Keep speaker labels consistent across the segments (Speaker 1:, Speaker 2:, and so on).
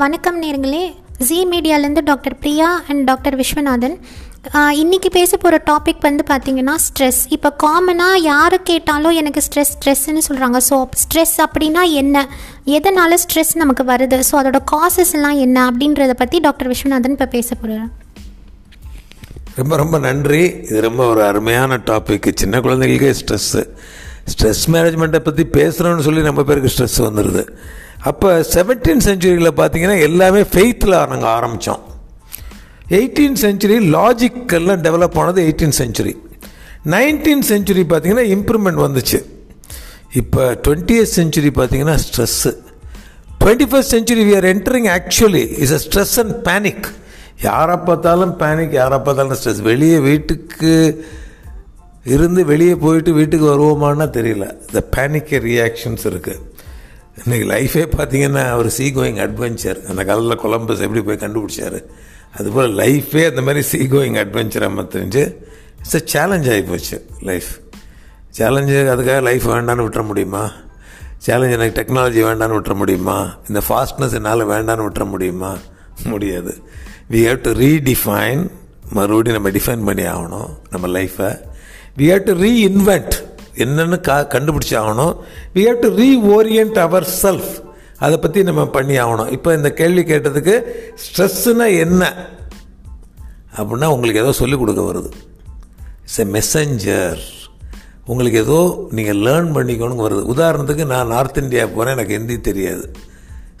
Speaker 1: வணக்கம் நேர்களே. G மீடியாலேருந்து doctor Priya and doctor Viswanathan. இன்றைக்கி பேச போகிற டாபிக் வந்து பார்த்திங்கன்னா ஸ்ட்ரெஸ். இப்போ காமனாக யாரை கேட்டாலும் எனக்கு ஸ்ட்ரெஸ் ஸ்ட்ரெஸ்ன்னு சொல்கிறாங்க ஸோ ஸ்ட்ரெஸ் அப்படின்னா என்ன? எதனால் ஸ்ட்ரெஸ் நமக்கு வருது? ஸோ அதோட காசஸ் எல்லாம் என்ன? அப்படின்றத பற்றி டாக்டர் விஸ்வநாதன் இப்போ பேச போகிறார்
Speaker 2: ரொம்ப ரொம்ப நன்றி. இது ரொம்ப ஒரு அருமையான டாபிக் சின்ன குழந்தைகளுக்கே ஸ்ட்ரெஸ்ஸு ஸ்ட்ரெஸ் மேனேஜ்மெண்ட்டை பற்றி பேசுகிறோன்னு சொல்லி நம்ம பேருக்கு ஸ்ட்ரெஸ் வந்துடுது அப்போ செவன்டீன் செஞ்சுரியில் பார்த்தீங்கன்னா எல்லாமே ஃபெய்த்தில் நாங்கள் ஆரம்பித்தோம் எயிட்டீன் செஞ்சுரி லாஜிக்கெல்லாம் டெவலப் ஆனது எயிட்டீன் செஞ்சுரி நைன்டீன் செஞ்சுரி பார்த்தீங்கன்னா இம்ப்ரூவ்மெண்ட் வந்துச்சு. இப்போ டுவெண்ட்டியத் செஞ்சுரி பார்த்தீங்கன்னா stress twenty first century we are entering actually is a stress and panic யாரை பார்த்தாலும் பேனிக் யாரை பார்த்தாலும் ஸ்ட்ரெஸ் வெளியே வீட்டுக்கு இருந்து வெளியே போயிட்டு வீட்டுக்கு வருவோமான்னா தெரியல. இந்த பேனிக்கே ரியாக்ஷன்ஸ் இருக்குது இன்றைக்கி லைஃபே பார்த்தீங்கன்னா ஒரு சீ கோயிங் அட்வென்ச்சர் அந்த காலத்தில் கொலம்பஸ் எப்படி போய் கண்டுபிடிச்சாரு? அதுபோல் லைஃபே அந்த மாதிரி சீ கோயிங் அட்வென்ச்சராக நம்ம இட்ஸ் அ சேலஞ்ச் ஆகி போச்சு லைஃப் சேலஞ்சு அதுக்காக லைஃப் வேண்டான்னு விட்டுற முடியுமா? சேலஞ்ச் எனக்கு டெக்னாலஜி வேண்டான்னு விட்டுற முடியுமா? இந்த ஃபாஸ்ட்னஸ் என்னால் வேண்டான்னு விட்டுற முடியுமா? முடியாது. வி ஹேவ் டு ரீடிஃபைன் மறுபடியும் நம்ம டிஃபைன் பண்ணி ஆகணும் நம்ம லைஃப்பை வி ஹேவ் டு ரீஇன்வென்ட் என்னென்னு கா கண்டுபிடிச்சி ஆகணும் we have to reorient our self அதை பற்றி நம்ம பண்ணி ஆகணும் இப்போ இந்த கேள்வி கேட்டதுக்கு ஸ்ட்ரெஸ்ஸுனா என்ன? அப்படின்னா உங்களுக்கு ஏதோ சொல்லிக் கொடுக்க வருது. இட்ஸ் எ மெசஞ்சர் உங்களுக்கு ஏதோ நீங்கள் லேர்ன் பண்ணிக்கணுங்க வருது. உதாரணத்துக்கு நான் நார்த் இந்தியா போகிறேன் எனக்கு ஹிந்தி தெரியாது.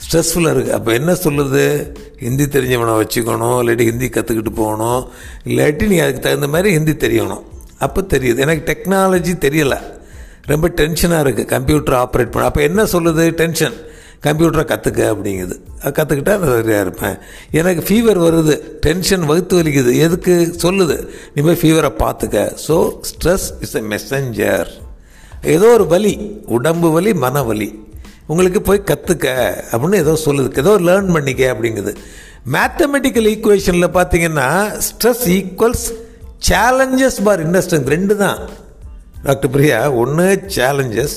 Speaker 2: ஸ்ட்ரெஸ்ஃபுல்லாக இருக்குது அப்போ என்ன சொல்லுது? ஹிந்தி தெரிஞ்சவனை வச்சுக்கணும் இல்லாட்டி ஹிந்தி கற்றுக்கிட்டு போகணும். இல்லாட்டி நீ அதுக்கு தகுந்த மாதிரி ஹிந்தி தெரியணும். அப்போ தெரியுது. எனக்கு டெக்னாலஜி தெரியலை. ரொம்ப டென்ஷனாக இருக்குது கம்ப்யூட்டர் ஆப்ரேட் பண்ண. அப்போ என்ன சொல்லுது? டென்ஷன் கம்ப்யூட்டரை கற்றுக்க அப்படிங்குது. கற்றுக்கிட்டா நான் சரியாக இருப்பேன். எனக்கு ஃபீவர் வருது. டென்ஷன் வகுத்து வலிக்குது. எதுக்கு? சொல்லுது. நீ போய் ஃபீவரை பார்த்துக்க. So stress is a messenger ஏதோ ஒரு வலி. உடம்பு வலி மன வலி. உங்களுக்கு போய் கற்றுக்க அப்படின்னு ஏதோ சொல்லுது. ஏதோ லேர்ன் பண்ணிக்க அப்படிங்குது. மேத்தமெட்டிக்கல் ஈக்குவேஷனில் பார்த்தீங்கன்னா stress equals challenges per inner strength ரெண்டு தான். டாக்டர் பிரியா ஒன்று challenges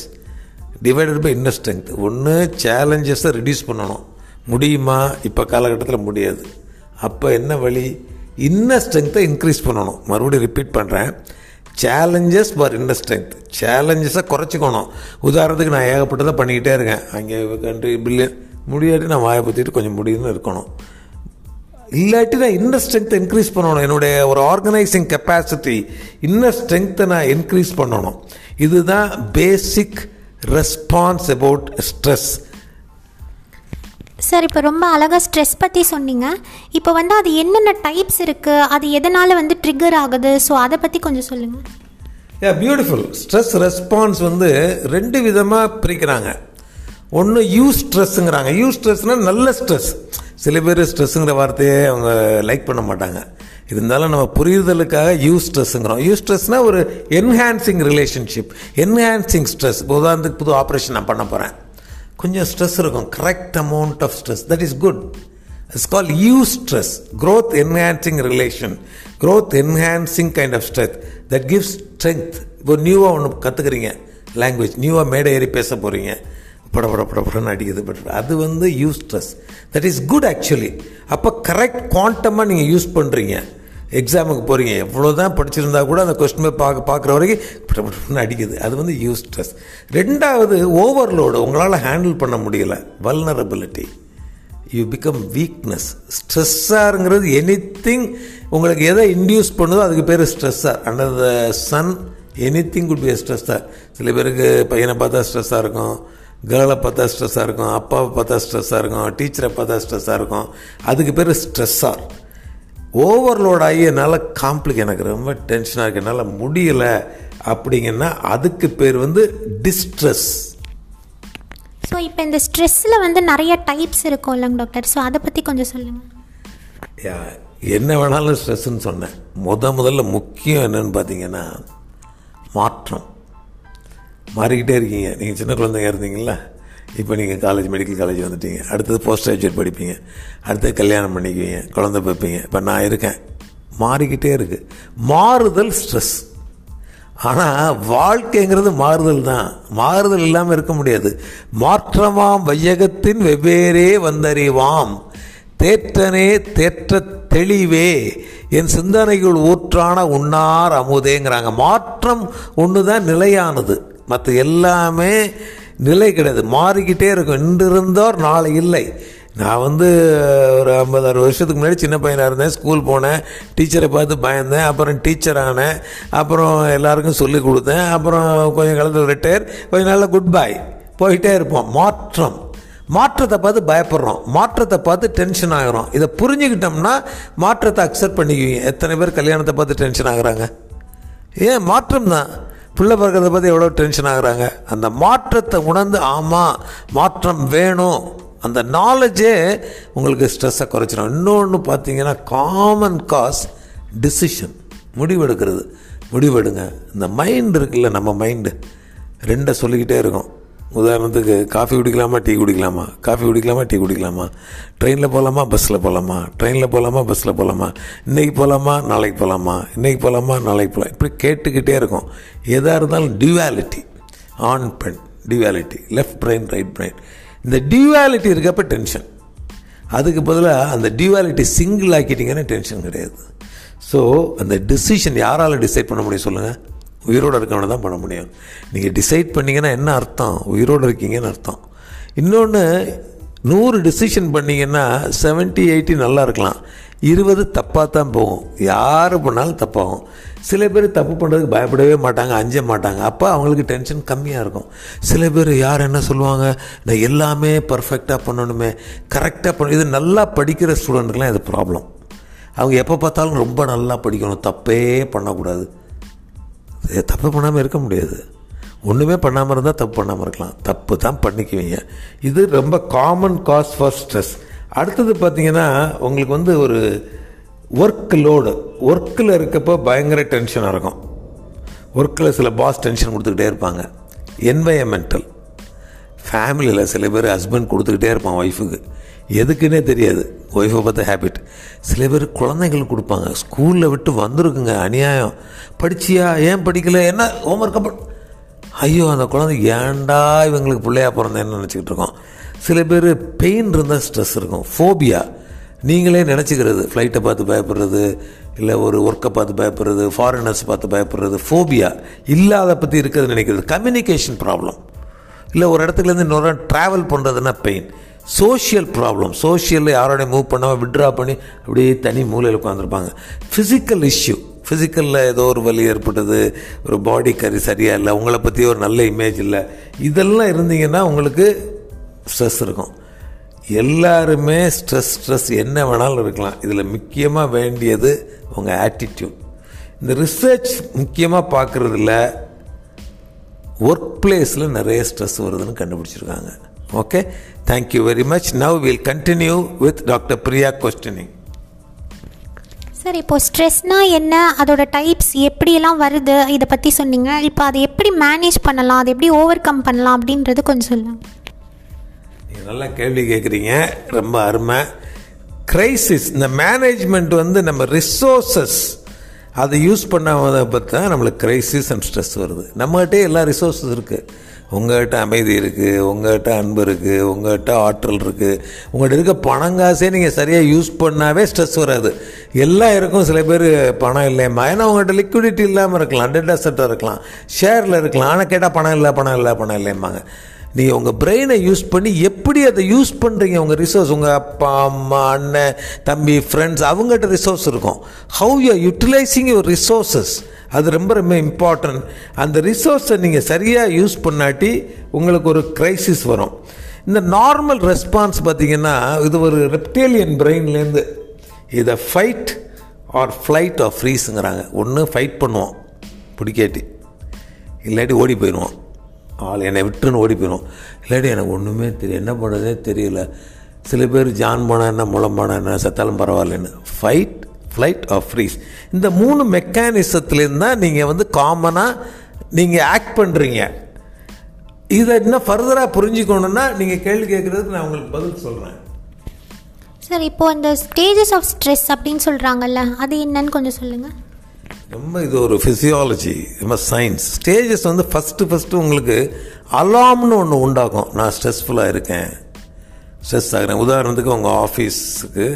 Speaker 2: divided by inner strength ஒன்று சேலஞ்சஸை ரிடியூஸ் பண்ணணும். முடியுமா? இப்போ காலகட்டத்தில் முடியாது. அப்போ என்ன வழி? இன்னர் ஸ்ட்ரென்த்தை இன்க்ரீஸ் பண்ணணும். மறுபடியும் ரிப்பீட் பண்ணுறேன் சேலஞ்சஸ் ஃபார் இன்னர் ஸ்ட்ரென்த் சேலஞ்சஸை குறைச்சிக்கணும். உதாரணத்துக்கு நான் ஏகப்பட்டதை பண்ணிக்கிட்டே இருக்கேன். அங்கே கண்ட்ரி பில்லியன் முடியாட்டி நான் வாயை பற்றிட்டு கொஞ்சம் முடியும்னு இருக்கணும். இல்லாட்டி நான் இன்னர் ஸ்ட்ரென்த்தை இன்க்ரீஸ் பண்ணணும். என்னுடைய ஒரு ஆர்கனைசிங் கெப்பாசிட்டி இன்னர் ஸ்ட்ரென்த்தை நான் இன்க்ரீஸ் பண்ணணும். இதுதான் basic response about stress
Speaker 1: sir இப்போ ரொம்ப அழகாக ஸ்ட்ரெஸ் பற்றி சொன்னீங்க. இப்போ வந்து அது என்னென்ன டைப்ஸ் இருக்குது அது எதனால் வந்து ட்ரிகர் ஆகுது? ஸோ அதை பற்றி கொஞ்சம் சொல்லுங்கள்
Speaker 2: யா பியூட்டிஃபுல் ஸ்ட்ரெஸ் ரெஸ்பான்ஸ் வந்து ரெண்டு விதமாக பிரிக்கிறாங்க. ஒன்று யூ ஸ்ட்ரெஸ்ஸுங்கிறாங்க யூ ஸ்ட்ரெஸ்னால் நல்ல ஸ்ட்ரெஸ் சில பேர் ஸ்ட்ரெஸ்ஸுங்கிற வார்த்தையே அவங்க லைக் பண்ண மாட்டாங்க. இருந்தாலும் நம்ம புரிதலுக்காக யூ ஸ்ட்ரெஸ்ஸுங்கிறோம் யூ ஸ்ட்ரெஸ்னால் ஒரு என்ஹான்சிங் ரிலேஷன்ஷிப் என்ஹான்சிங் ஸ்ட்ரெஸ் இப்போ உதாரணத்துக்கு புது ஆப்ரேஷன் நான் பண்ண போகிறேன் கொஞ்சம் ஸ்ட்ரெஸ் இருக்கும். Correct amount of stress that is good it's call eustress growth enhancing relation growth enhancing kind of stress that gives strength இப்போ நியூவாக ஒன்று கற்றுக்குறீங்க லாங்குவேஜ் நியூவாக மேடை ஏறி பேச போகிறீங்க படபட பட அடிக்குது. பட் அது வந்து eustress that is good actually அப்போ கரெக்ட் குவாண்டமாக நீங்கள் யூஸ் பண்ணுறீங்க எக்ஸாமுக்கு போகிறீங்க எவ்வளோ தான் படிச்சிருந்தா கூட அந்த கொஸ்டின் பேர் பார்க்க பார்க்குற வரைக்கும் பட அடிக்குது. அது வந்து யூஸ் ஸ்ட்ரெஸ் ரெண்டாவது ஓவர்லோடு உங்களால் ஹேண்டில் பண்ண முடியல. வல்னரபிலிட்டி யூ பிகம் வீக்னஸ் ஸ்ட்ரெஸ்ஸாருங்கிறது எனி திங் உங்களுக்கு எதை இன்டியூஸ் பண்ணுதோ அதுக்கு பேர் stressor under the sun anything good be stressor சில பேருக்கு பையனை பார்த்தா ஸ்ட்ரெஸ்ஸாக இருக்கும். கேர்ளை பார்த்தா ஸ்ட்ரெஸ்ஸாக இருக்கும் அப்பாவை பார்த்தா ஸ்ட்ரெஸ்ஸாக இருக்கும் டீச்சரை பார்த்தா ஸ்ட்ரெஸ்ஸாக இருக்கும். அதுக்கு பேர் ஸ்ட்ரெஸ்ஸார் ஓவர்லோட் ஆகி என்னால் காம்ப்ளிக் எனக்கு ரொம்ப டென்ஷனாக இருக்கு என்னால் முடியலை அப்படிங்கன்னா அதுக்கு பேர் வந்து டிஸ்ட்ரெஸ்
Speaker 1: ஸோ இப்போ இந்த ஸ்ட்ரெஸ்ஸில் வந்து நிறைய டைப்ஸ் இருக்கும் இல்லைங்க டாக்டர் ஸோ அதை பற்றி கொஞ்சம் சொல்லுங்கள்
Speaker 2: யா, என்ன வேணாலும் ஸ்ட்ரெஸ்ன்னு சொன்னேன். முத முதல்ல முக்கியம் என்னன்னு பார்த்தீங்கன்னா மாற்றம். மாறிக்கிட்டே இருக்கீங்க. நீங்கள் சின்ன குழந்தைங்க இருந்தீங்களா இப்போ நீங்கள் காலேஜ் மெடிக்கல் காலேஜ் வந்துட்டீங்க. அடுத்தது போஸ்ட் கிராஜுவேட் படிப்பீங்க. அடுத்தது கல்யாணம் பண்ணிக்குவீங்க. குழந்தை பார்ப்பீங்க இப்போ நான் இருக்கேன். மாறிக்கிட்டே இருக்குது மாறுதல் ஸ்ட்ரெஸ் ஆனால் வாழ்க்கைங்கிறது மாறுதல் தான். மாறுதல் இல்லாமல் இருக்க முடியாது. மாற்றமாம் வையகத்தின் வெவ்வேறே வந்தறிவாம். தேற்றனே தேற்ற தெளிவே. என் சிந்தனைகள் ஊற்றான உண்ணார் அமுதேங்கிறாங்க. மாற்றம் ஒன்று தான் நிலையானது. மற்ற எல்லாமே நிலை கிடையாது. மாறிக்கிட்டே இருக்கும். இன்று இருந்தோர் நாளை இல்லை. நான் வந்து ஒரு ஐம்பது அறுபது வருஷத்துக்கு முன்னாடி சின்ன பையனாக இருந்தேன். ஸ்கூல் போனேன். டீச்சரை பார்த்து பயந்தேன். அப்புறம் டீச்சர் ஆனேன். அப்புறம் எல்லாருக்கும் சொல்லிக் கொடுத்தேன். அப்புறம் கொஞ்சம் காலத்தில் ரிட்டையர் கொஞ்சம் நாளில் குட் பை போயிட்டே இருப்போம். மாற்றம். மாற்றத்தை பார்த்து பயப்படுறோம். மாற்றத்தை பார்த்து டென்ஷன் ஆகிறோம். இதை புரிஞ்சுக்கிட்டோம்னா மாற்றத்தை அக்செப்ட் பண்ணிக்குவீங்க. எத்தனை பேர் கல்யாணத்தை பார்த்து டென்ஷன் ஆகுறாங்க? ஏன்? மாற்றம் தான் பிள்ளை பிறக்கிறத பற்றி எவ்வளோ டென்ஷன் ஆகுறாங்க? அந்த மாற்றத்தை உணர்ந்து ஆமாம் மாற்றம் வேணும். அந்த நாலேஜே உங்களுக்கு ஸ்ட்ரெஸ்ஸை குறைச்சிடும் இன்னொன்று பார்த்தீங்கன்னா காமன் காஸ் டிசிஷன் முடிவெடுக்கிறது. முடிவெடுங்க. இந்த மைண்ட் இருக்குல்ல நம்ம மைண்டு ரெண்டை சொல்லிக்கிட்டே இருக்கும். உதாரணத்துக்கு காஃபி குடிக்கலாமா டீ குடிக்கலாமா? காஃபி குடிக்கலாமா டீ குடிக்கலாமா? ட்ரெயினில் போகலாமா பஸ்ஸில் போகலாமா ட்ரெயினில் போகலாமா பஸ்ஸில் போகலாமா இன்றைக்கி போகலாமா நாளைக்கு போகலாமா இன்றைக்கி போகலாமா நாளைக்கு போகலாம் இப்படி கேட்டுக்கிட்டே இருக்கும். எதாக இருந்தாலும் டிவாலிட்டி ஆண் பெண் duality left brain right brain இந்த டிவாலிட்டி இருக்கப்ப டென்ஷன் அதுக்கு பதிலாக அந்த டிவாலிட்டி சிங்கிள் ஆக்கிட்டிங்கன்னா டென்ஷன் கிடையாது. ஸோ அந்த டிசிஷன் யாரால் டிசைட் பண்ண முடியும் சொல்லுங்கள் உயிரோடு இருக்கவனை தான் பண்ண முடியும். நீங்கள் டிசைட் பண்ணிங்கன்னா என்ன அர்த்தம்? உயிரோடு இருக்கீங்கன்னு அர்த்தம். இன்னொன்று நூறு டிசிஷன் பண்ணிங்கன்னா செவன்ட்டி எயிட்டி நல்லா இருக்கலாம். இருபது தப்பாக தான் போகும். யார் பண்ணாலும் தப்பாகும். சில பேர் தப்பு பண்ணுறதுக்கு பயப்படவே மாட்டாங்க அஞ்ச மாட்டாங்க. அப்போ அவங்களுக்கு டென்ஷன் கம்மியாக இருக்கும். சில பேர் யார் என்ன சொல்லுவாங்க? நான் எல்லாமே பர்ஃபெக்டாக பண்ணணுமே. கரெக்டாக பண்ண இது நல்லா படிக்கிற ஸ்டூடெண்ட்டுக்கெலாம் இது ப்ராப்ளம் அவங்க எப்போ பார்த்தாலும் ரொம்ப நல்லா படிக்கணும். தப்பே பண்ணக்கூடாது. தப்பு பண்ணாமல் இருக்க முடியாது. ஒன்றுமே பண்ணாமல் இருந்தால் தப்பு பண்ணாமல் இருக்கலாம். தப்பு தான் பண்ணிக்குவீங்க. இது ரொம்ப காமன் காஸ் ஃபார் ஸ்ட்ரெஸ் அடுத்தது பார்த்தீங்கன்னா உங்களுக்கு வந்து ஒரு ஒர்க் லோடு ஒர்க்கில் இருக்கப்போ பயங்கர டென்ஷனாக இருக்கும். ஒர்க்கில் சில பாஸ் டென்ஷன் கொடுத்துக்கிட்டே இருப்பாங்க. என்வையமெண்டல் ஃபேமிலியில் சில பேர் ஹஸ்பண்ட் கொடுத்துக்கிட்டே இருப்பான் ஒய்ஃபுக்கு எதுக்குன்னே தெரியாது. ஒய்ஃபை பார்த்த ஹேபிட் சில பேர் குழந்தைங்களுக்கு கொடுப்பாங்க. ஸ்கூலில் விட்டு வந்திருக்குங்க அநியாயம். படிச்சியா? ஏன் படிக்கல? என்ன? ஹோம்ஒர்க் ஐயோ அந்த குழந்தை ஏன்டா இவங்களுக்கு பிள்ளையா பிறந்தேன்னு நினச்சிக்கிட்டு இருக்கோம். சில பேர் பெயின் இருந்தால் ஸ்ட்ரெஸ் இருக்கும். ஃபோபியா நீங்களே நினச்சிக்கிறது. ஃப்ளைட்டை பார்த்து பயப்படுறது இல்லை ஒரு ஒர்க்கை பார்த்து பயப்படுறது ஃபாரினர்ஸ் பார்த்து பயப்படுறது ஃபோபியா இல்லாத பற்றி இருக்கிறது நினைக்கிறது. கம்யூனிகேஷன் ப்ராப்ளம் இல்லை ஒரு இடத்துலேருந்து இன்னொரு ட்ராவல் பண்ணுறதுன்னா பெயின் சோஷியல் ப்ராப்ளம் சோஷியலில் யாரோடைய மூவ் பண்ணாமல் விட்ரா பண்ணி அப்படியே தனி மூலையில் உட்காந்துருப்பாங்க ஃபிசிக்கல் இஷ்யூ ஃபிசிக்கலில் ஏதோ ஒரு வலி ஏற்பட்டது ஒரு பாடி கறி சரியாக இல்லை உங்களை பற்றி ஒரு நல்ல இமேஜ் இல்லை. இதெல்லாம் இருந்தீங்கன்னா உங்களுக்கு ஸ்ட்ரெஸ் இருக்கும். எல்லாருமே ஸ்ட்ரெஸ் ஸ்ட்ரெஸ் என்ன வேணாலும் இருக்கலாம். இதில் முக்கியமாக வேண்டியது உங்கள் ஆட்டிடியூட் இந்த ரிசர்ச் முக்கியமாக பார்க்குறதுல ஒர்க் பிளேஸில் நிறைய ஸ்ட்ரெஸ் வருதுன்னு கண்டுபிடிச்சிருக்காங்க. Okay thank you very much now will continue with doctor Priya questioning
Speaker 1: sir இப்போ ஸ்ட்ரெஸ்னா என்ன? அதோட டைப்ஸ் எப்படியெல்லாம் வருது? இதை பற்றி சொன்னீங்க. இப்போ அதை எப்படி மேனேஜ் பண்ணலாம்? அதை எப்படி ஓவர் கம் பண்ணலாம்? அப்படின்றது கொஞ்சம் சொல்லுங்கள்
Speaker 2: நீங்கள் நல்லா கேள்வி கேட்குறீங்க ரொம்ப அருமை. கிரைசிஸ் இந்த மேனேஜ்மெண்ட் வந்து நம்ம ரிசோர்சஸ் அதை யூஸ் பண்ணாத பார்த்தா நம்மளுக்கு கிரைசிஸ் அண்ட் ஸ்ட்ரெஸ் வருது. நம்மகிட்டே எல்லா ரிசோர்ஸஸ் இருக்குது உங்கள்கிட்ட அமைதி இருக்குது உங்கள்கிட்ட அன்பு இருக்குது உங்கள்கிட்ட ஆற்றல் இருக்குது உங்கள்கிட்ட இருக்க பணங்காசே நீங்கள் சரியாக யூஸ் பண்ணாவே ஸ்ட்ரெஸ் வராது. எல்லாம் இருக்கும். சில பேர் பணம் இல்லையம்மா. ஏன்னா உங்கள்கிட்ட லிக்விடிட்டி இல்லாமல் இருக்கலாம். டெட் அசட்டாக இருக்கலாம். ஷேரில் இருக்கலாம். ஆனால் கேட்டால் பணம் இல்லை பணம் இல்லை பணம் இல்லைம்பாங்க நீங்கள் உங்கள் பிரெயினை யூஸ் பண்ணி எப்படி அதை யூஸ் பண்ணுறீங்க உங்கள் ரிசோர்ஸ் உங்கள் அப்பா அம்மா அண்ணன் தம்பி ஃப்ரெண்ட்ஸ் அவங்ககிட்ட ரிசோர்ஸ் இருக்கும். How you utilising your resources அது ரொம்ப ரொம்ப இம்பார்ட்டன்ட் அந்த ரிசோர்ஸை நீங்கள் சரியாக யூஸ் பண்ணாட்டி உங்களுக்கு ஒரு க்ரைசிஸ் வரும். இந்த நார்மல் ரெஸ்பான்ஸ் பார்த்தீங்கன்னா இது ஒரு ரெப்டேலியன் பிரெயின்லேருந்து இதை ஃபைட் ஆர் ஃப்ளைட் ஆர் ஃப்ரீஸுங்கிறாங்க ஒன்று ஃபைட் பண்ணுவோம். பிடிக்காட்டி. இல்லாட்டி ஓடி போயிடுவோம். ஆள் என்னை விட்டுன்னு ஓடி போயிடும் இல்லாட்டி எனக்கு ஒன்றுமே தெரியும் என்ன பண்ணுறதே தெரியல. சில பேர் ஜான் போனால் என்ன முளம் போனா என்ன செத்தாலும் பரவாயில்லன்னு. ஃபைட் ஃப்ளைட் ஆஃப் ஃப்ரீஸ் இந்த மூணு மெக்கானிசத்துலேருந்து தான் நீங்கள் வந்து காமனாக நீங்கள் ஆக்ட் பண்ணுறீங்க இதை இன்னும் ஃபர்தராக புரிஞ்சுக்கணுன்னா நீங்கள் கேள்வி கேட்குறதுக்கு நான் உங்களுக்கு பதில் சொல்கிறேன்
Speaker 1: சார் இப்போ அந்த ஸ்டேஜஸ் ஆஃப் ஸ்ட்ரெஸ் அப்படின்னு சொல்கிறாங்கல்ல அது என்னன்னு கொஞ்சம் சொல்லுங்கள்
Speaker 2: ரொம்ப இது ஒரு ஃபிசியாலஜி ரொம்ப சயின்ஸ் ஸ்டேஜஸ் வந்து ஃபஸ்ட்டு ஃபஸ்ட்டு உங்களுக்கு அலாம்னு ஒன்று உண்டாகும். நான் ஸ்ட்ரெஸ்ஃபுல்லாக இருக்கேன். ஸ்ட்ரெஸ் ஆகிறேன். உதாரணத்துக்கு உங்கள் ஆஃபீஸுக்கு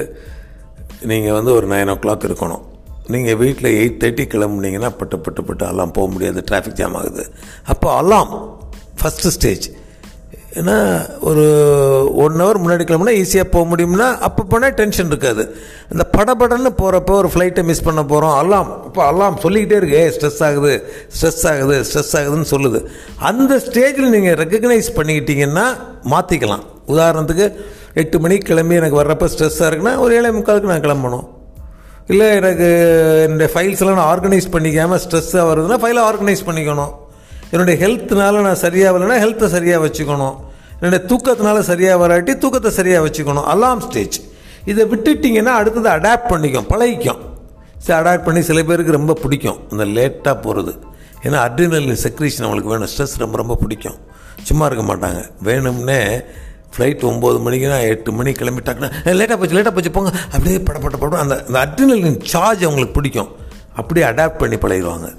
Speaker 2: நீங்கள் வந்து ஒரு நைன் ஓ கிளாக் இருக்கணும். நீங்கள் வீட்டில் எயிட் தேர்ட்டி கிளம்புனீங்கன்னா பட்டு பட்டு பட்டு அலாம் போக முடியாது. டிராஃபிக் ஜாம் ஆகுது. அப்போ அலாம் ஃபஸ்ட்டு ஸ்டேஜ் ஏன்னா ஒரு ஒன் ஹவர் முன்னாடி கிளம்புனா ஈஸியாக போக முடியும்னா அப்போ போனால் டென்ஷன் இருக்காது. இந்த படபடன்னு போகிறப்போ ஒரு ஃப்ளைட்டை மிஸ் பண்ண போகிறோம் அல்லாம் இப்போ அல்லாம் சொல்லிக்கிட்டே இருக்கு ஏ ஸ்ட்ரெஸ் ஆகுது ஸ்ட்ரெஸ் ஆகுது ஸ்ட்ரெஸ் ஆகுதுன்னு சொல்லுது. அந்த ஸ்டேஜில் நீங்கள் ரெக்கக்னைஸ் பண்ணிக்கிட்டீங்கன்னா மாற்றிக்கலாம் உதாரணத்துக்கு எட்டு மணிக்கு கிளம்பி எனக்கு வர்றப்போ ஸ்ட்ரெஸ்ஸாக இருக்குன்னா ஒரு ஏழை முக்காலுக்கு நான் கிளம்பணும். இல்லை எனக்கு என்னுடைய ஃபைல்ஸ் எல்லாம் நான் ஆர்கனைஸ் பண்ணிக்காமல் ஸ்ட்ரெஸ்ஸாக வருதுன்னா ஃபைலை ஆர்கனைஸ் பண்ணிக்கணும். என்னுடைய ஹெல்த்னால நான் சரியாக வரலைன்னா ஹெல்த்தை சரியாக வச்சுக்கணும். என்னுடைய தூக்கத்தினால சரியாக வராட்டி தூக்கத்தை சரியாக வச்சுக்கணும். அலாம் ஸ்டேஜ் இதை விட்டுட்டிங்கன்னா அடுத்தது அடாப்ட் பண்ணிக்கும் பழகிக்கும். சரி அடாப்ட் பண்ணி சில பேருக்கு ரொம்ப பிடிக்கும். அந்த லேட்டாக போகிறது ஏன்னா அட்ரினலின் செக்ரீஷன் அவங்களுக்கு வேணும். ஸ்ட்ரெஸ் ரொம்ப ரொம்ப பிடிக்கும். சும்மா இருக்க மாட்டாங்க. வேணும்னே ஃப்ளைட் ஒம்பது மணிக்குனா எட்டு மணிக்கு கிளம்பிட்டாங்கன்னா லேட்டாக போச்சு லேட்டாக போச்சு போங்க. அப்படியே படப்பட்ட படம் அந்த அந்த அட்ரினலின் சார்ஜ் அவங்களுக்கு பிடிக்கும். அப்படியே அடாப்ட் பண்ணி பழகிடுவாங்க.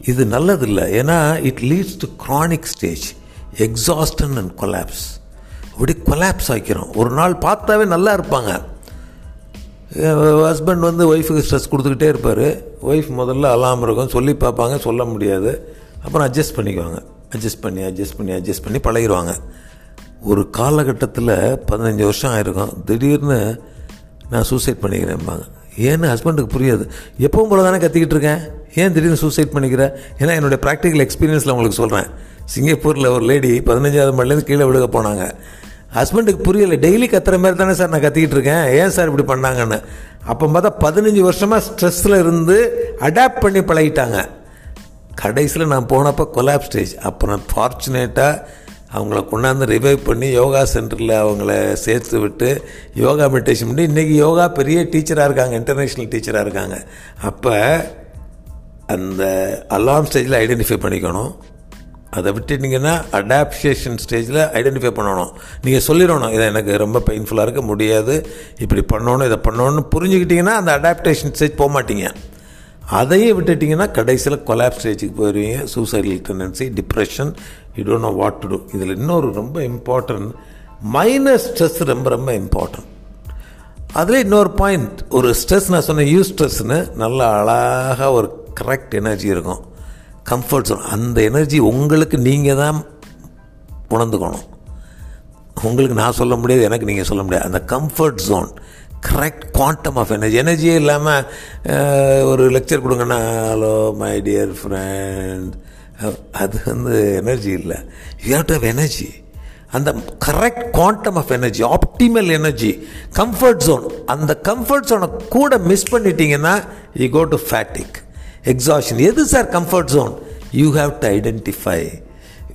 Speaker 2: இது நல்லதில்லை. ஏன்னா it leads to chronic stage exhaustion and collapse அப்படி கொலாப்ஸ் ஆக்கிறோம். ஒரு நாள் பார்த்தாவே நல்லா இருப்பாங்க. ஹஸ்பண்ட் வந்து ஒய்ஃபுக்கு ஸ்ட்ரெஸ் கொடுத்துக்கிட்டே இருப்பார். ஒய்ஃப் முதல்ல அலாம் இருக்கும். சொல்லி பார்ப்பாங்க. சொல்ல முடியாது. அப்புறம் அட்ஜஸ்ட் பண்ணிக்குவாங்க. அட்ஜஸ்ட் பண்ணி அட்ஜஸ்ட் பண்ணி அட்ஜஸ்ட் பண்ணி பழகிடுவாங்க ஒரு காலகட்டத்தில் பதினஞ்சு வருஷம் ஆயிருக்கும். திடீர்னு நான் சூசைட் பண்ணிக்கிறேன்பாங்க. ஏன்னு ஹஸ்பண்டுக்கு புரியாது. எப்பவும் போல தானே கத்திக்கிட்டு இருக்கேன்? ஏன் திடீர்னு சூசைட் பண்ணிக்கிறேன் ஏன்னா என்னுடைய ப்ராக்டிக்கல் எக்ஸ்பீரியன்ஸில் உங்களுக்கு சொல்கிறேன் சிங்கப்பூரில் ஒரு லேடி பதினஞ்சாவது மணிலேருந்து கீழே விழுக போனாங்க. ஹஸ்பண்டுக்கு புரியலை. டெய்லி கத்துற மாதிரி தானே சார் நான் கத்திக்கிட்டு இருக்கேன். ஏன் சார் இப்படி பண்ணாங்கன்னு? அப்போ பார்த்தா பதினஞ்சு வருஷமாக ஸ்ட்ரெஸ்ஸில் இருந்து அடாப்ட் பண்ணி பழகிட்டாங்க. கடைசியில் நான் போனப்போ கொலாப் ஸ்டேஜ் அப்புறம் ஃபார்ச்சுனேட்டாக அவங்கள கொண்டாந்து ரிவைவ் பண்ணி யோகா சென்டரில் அவங்கள சேர்த்து விட்டு யோகா மெடிடேஷன் பண்ணி இன்றைக்கி யோகா பெரிய டீச்சராக இருக்காங்க. இன்டர்நேஷ்னல் டீச்சராக இருக்காங்க. அப்போ அந்த அலாம் ஸ்டேஜில் ஐடென்டிஃபை பண்ணிக்கணும். அதை விட்டுட்டிங்கன்னா அடாப்டேஷன் ஸ்டேஜில் ஐடென்டிஃபை பண்ணணும். நீங்கள் சொல்லிடணும் இதை எனக்கு ரொம்ப பெயின்ஃபுல்லாக இருக்க முடியாது. இப்படி பண்ணணும் இதை பண்ணணும்னு புரிஞ்சுக்கிட்டிங்கன்னா அந்த அடாப்டேஷன் ஸ்டேஜ் போக மாட்டீங்க. அதையும் விட்டுட்டிங்கன்னா கடைசியில் கொலாப் ஸ்டேஜுக்கு போயிடுவீங்க suicidal tendency depression you don't know what to do இதில் இன்னொரு ரொம்ப இம்பார்ட்டன்ட் மைனர் ஸ்ட்ரெஸ் ரொம்ப ரொம்ப இம்பார்ட்டன்ட் அதில் இன்னொரு பாயிண்ட் ஒரு ஸ்ட்ரெஸ் நான் சொன்னேன் யூ ஸ்ட்ரெஸ்னு நல்லா அழகாக ஒரு கரெக்ட் எனர்ஜி இருக்கும். கம்ஃபர்ட் ஜோன் அந்த எனர்ஜி உங்களுக்கு நீங்கள் தான் உணர்ந்துக்கணும். உங்களுக்கு நான் சொல்ல முடியாது எனக்கு நீங்கள் சொல்ல முடியாது. அந்த comfort zone correct quantum of energy எனர்ஜியே இல்லாமல் ஒரு லெக்சர் கொடுங்கன்னா ஹலோ மை டியர் ஃப்ரெண்ட் அது வந்து எனர்ஜி இல்லை. You have to have energy அந்த correct quantum of energy optimal energy comfort zone அந்த கம்ஃபர்ட் ஜோனை கூட மிஸ் பண்ணிட்டீங்கன்னா you go to fatigue exhaustion எது sir comfort zone you have to identify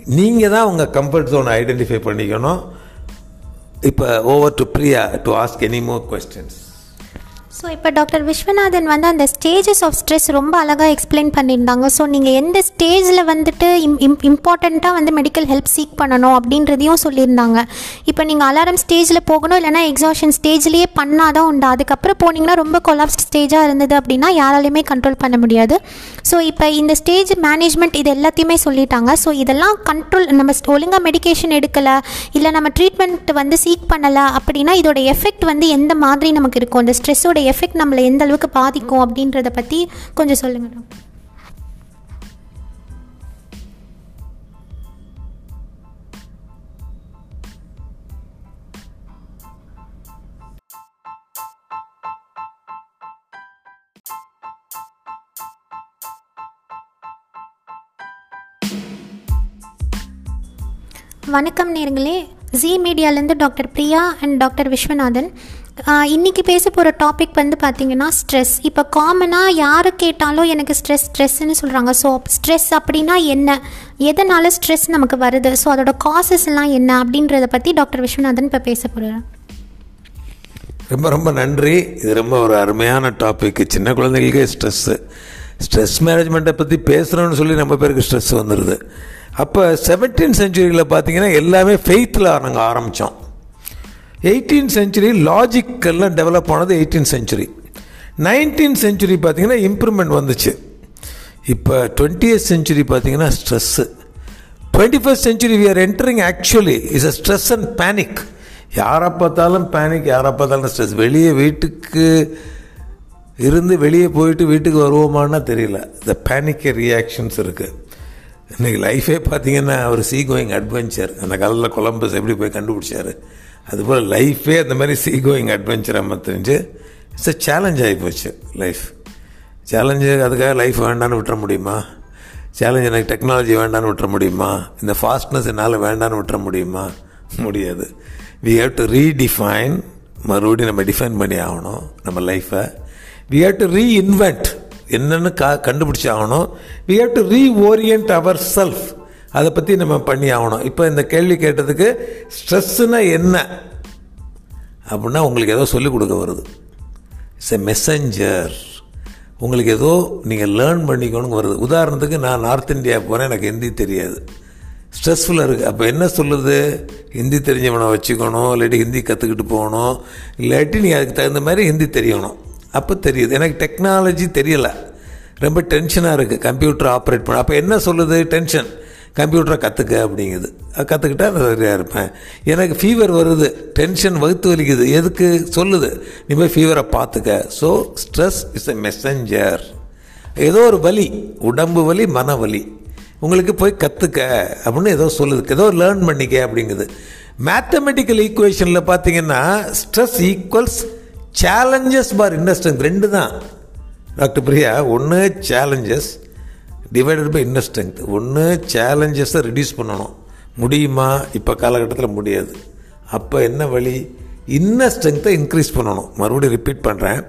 Speaker 2: நீங்கள் தான் உங்கள் கம்ஃபர்ட் ஜோனை ஐடென்டிஃபை பண்ணிக்கணும். இப்போ over to Priya to ask any more questions
Speaker 1: so இப்போ டாக்டர் விஸ்வநாதன் வந்து அந்த ஸ்டேஜஸ் ஆஃப் ஸ்ட்ரெஸ் ரொம்ப அழகாக எக்ஸ்பிளைன் பண்ணியிருந்தாங்க. ஸோ நீங்கள் எந்த ஸ்டேஜில் வந்துட்டு இம் இம் இம்பார்ட்டண்ட்டாக வந்து மெடிக்கல் ஹெல்ப் சீக் பண்ணணும் அப்படின்றதையும் சொல்லியிருந்தாங்க. இப்போ நீங்கள் அலாரம் ஸ்டேஜில் போகணும் இல்லைனா எக்ஸாஷன் ஸ்டேஜ்லேயே பண்ணால் தான் உண்டு. அதுக்கப்புறம் போனீங்கன்னா ரொம்ப கொலாப்ஸ்ட் ஸ்டேஜாக இருந்தது அப்படின்னா யாராலையுமே கண்ட்ரோல் பண்ண முடியாது. ஸோ இப்போ இந்த ஸ்டேஜ் மேனேஜ்மெண்ட் இது எல்லாத்தையுமே சொல்லிட்டாங்க. ஸோ இதெல்லாம் கண்ட்ரோல் நம்ம ஒழுங்காக மெடிகேஷன் எடுக்கலை இல்லை நம்ம ட்ரீட்மெண்ட் வந்து சீக் பண்ணலை அப்படின்னா இதோட எஃபெக்ட் வந்து எந்த மாதிரி நமக்கு இருக்கும்? இந்த ஸ்ட்ரெஸ்ஸோட எஃபெக்ட் நம்மளை எந்த அளவுக்கு பாதிக்கும் அப்படின்றத பற்றி கொஞ்சம் சொல்லுங்கள் வணக்கம் நேர்களே. G மீடியாலேருந்து doctor Priya and doctor Viswanathan. இன்றைக்கி பேச போகிற டாபிக் வந்து பார்த்திங்கன்னா ஸ்ட்ரெஸ் இப்போ காமனாக யாரை கேட்டாலும் எனக்கு ஸ்ட்ரெஸ் ஸ்ட்ரெஸ்ன்னு சொல்கிறாங்க ஸோ ஸ்ட்ரெஸ் அப்படின்னா என்ன? எதனால் ஸ்ட்ரெஸ் நமக்கு வருது? ஸோ அதோட காசஸ் எல்லாம் என்ன? அப்படின்றத பற்றி டாக்டர் விஸ்வநாதன் இப்போ பேச போகிறார்
Speaker 2: ரொம்ப ரொம்ப நன்றி. இது ரொம்ப ஒரு அருமையான டாபிக் சின்ன குழந்தைகளுக்கே ஸ்ட்ரெஸ்ஸு ஸ்ட்ரெஸ் மேனேஜ்மெண்ட்டை பற்றி பேசுகிறோன்னு சொல்லி நம்ம பேருக்கு ஸ்ட்ரெஸ் வந்துடுது அப்போ செவன்டீன் செஞ்சுரியில் பார்த்தீங்கன்னா எல்லாமே ஃபெய்த்தில் நாங்கள் ஆரம்பித்தோம் எயிட்டீன் செஞ்சுரி லாஜிக்கெல்லாம் டெவலப் ஆனது எயிட்டீன் செஞ்சுரி நைன்டீன் செஞ்சுரி பார்த்திங்கன்னா இம்ப்ரூவ்மெண்ட் வந்துச்சு. இப்போ டுவெண்ட்டியத் செஞ்சுரி பார்த்திங்கன்னா stress twenty first century we are entering actually is a stress and panic யாரை பார்த்தாலும் பேனிக் யாரை பார்த்தாலும் ஸ்ட்ரெஸ் வெளியே வீட்டுக்கு இருந்து வெளியே போயிட்டு வீட்டுக்கு வருவோமான்னா தெரியல. இந்த பேனிக்கே ரியாக்ஷன்ஸ் இருக்குது இன்றைக்கி லைஃபே பார்த்தீங்கன்னா ஒரு சீ கோயிங் அட்வென்ச்சர் அந்த காலத்தில் கொலம்பஸ் எப்படி போய் கண்டுபிடிச்சாரு? அதுபோல் லைஃபே அந்த மாதிரி சீ கோயிங் அட்வென்ச்சர் தெரிஞ்சு இட்ஸ் அ சேலஞ்ச் ஆகி போச்சு லைஃப் சேலஞ்சு அதுக்காக லைஃப் வேண்டான்னு விட்டுற முடியுமா? சேலஞ்ச் எனக்கு டெக்னாலஜி வேண்டான்னு விட்டுற முடியுமா? இந்த ஃபாஸ்ட்னஸ் என்னால் வேண்டான்னு விட்டுற முடியுமா? முடியாது. வி ஹேவ் டு ரீடிஃபைன் மறுபடியும் நம்ம டிஃபைன் பண்ணி ஆகணும் நம்ம லைஃப்பை வி ஹேவ் டு ரீஇன்வென்ட் என்னென்னு கா கண்டுபிடிச்சி ஆகணும் we have to reorient our self அதை பற்றி நம்ம பண்ணி ஆகணும் இப்போ இந்த கேள்வி கேட்டதுக்கு ஸ்ட்ரெஸ்ஸுனா என்ன? அப்படின்னா உங்களுக்கு ஏதோ சொல்லிக் கொடுக்க வருது. இட்ஸ் எ மெசஞ்சர் உங்களுக்கு ஏதோ நீங்கள் லேர்ன் பண்ணிக்கணுங்க வருது. உதாரணத்துக்கு நான் நார்த் இந்தியா போகிறேன் எனக்கு ஹிந்தி தெரியாது. ஸ்ட்ரெஸ்ஃபுல்லாக இருக்குது அப்போ என்ன சொல்லுது? ஹிந்தி தெரிஞ்சவனை வச்சுக்கணும் இல்லாட்டி ஹிந்தி கற்றுக்கிட்டு போகணும். இல்லாட்டி நீங்கள் அதுக்கு தகுந்த மாதிரி ஹிந்தி தெரியணும். அப்போ தெரியுது. எனக்கு டெக்னாலஜி தெரியலை. ரொம்ப டென்ஷனாக இருக்குது கம்ப்யூட்டர் ஆப்ரேட் பண்ண. அப்போ என்ன சொல்லுது? டென்ஷன் கம்ப்யூட்டரை கற்றுக்க அப்படிங்குது. கற்றுக்கிட்டா நான் சரியாக இருப்பேன். எனக்கு ஃபீவர் வருது. டென்ஷன் வகுத்து வலிக்குது. எதுக்கு? சொல்லுது. நீ போய் ஃபீவரை பார்த்துக்க. So stress is a messenger ஏதோ ஒரு வலி. உடம்பு வலி மன வலி. உங்களுக்கு போய் கற்றுக்க அப்படின்னு ஏதோ சொல்லுது. ஏதோ லேர்ன் பண்ணிக்க அப்படிங்குது. மேத்தமெட்டிக்கல் ஈக்குவேஷனில் பார்த்தீங்கன்னா stress equals challenges per inner strength ரெண்டு தான். டாக்டர் பிரியா ஒன்று challenges divided by inner strength ஒன்று சேலஞ்சஸை ரிடியூஸ் பண்ணணும். முடியுமா? இப்போ காலகட்டத்தில் முடியாது. அப்போ என்ன வழி? இன்னர் ஸ்ட்ரென்த்தை இன்க்ரீஸ் பண்ணணும். மறுபடியும் ரிப்பீட் பண்ணுறேன்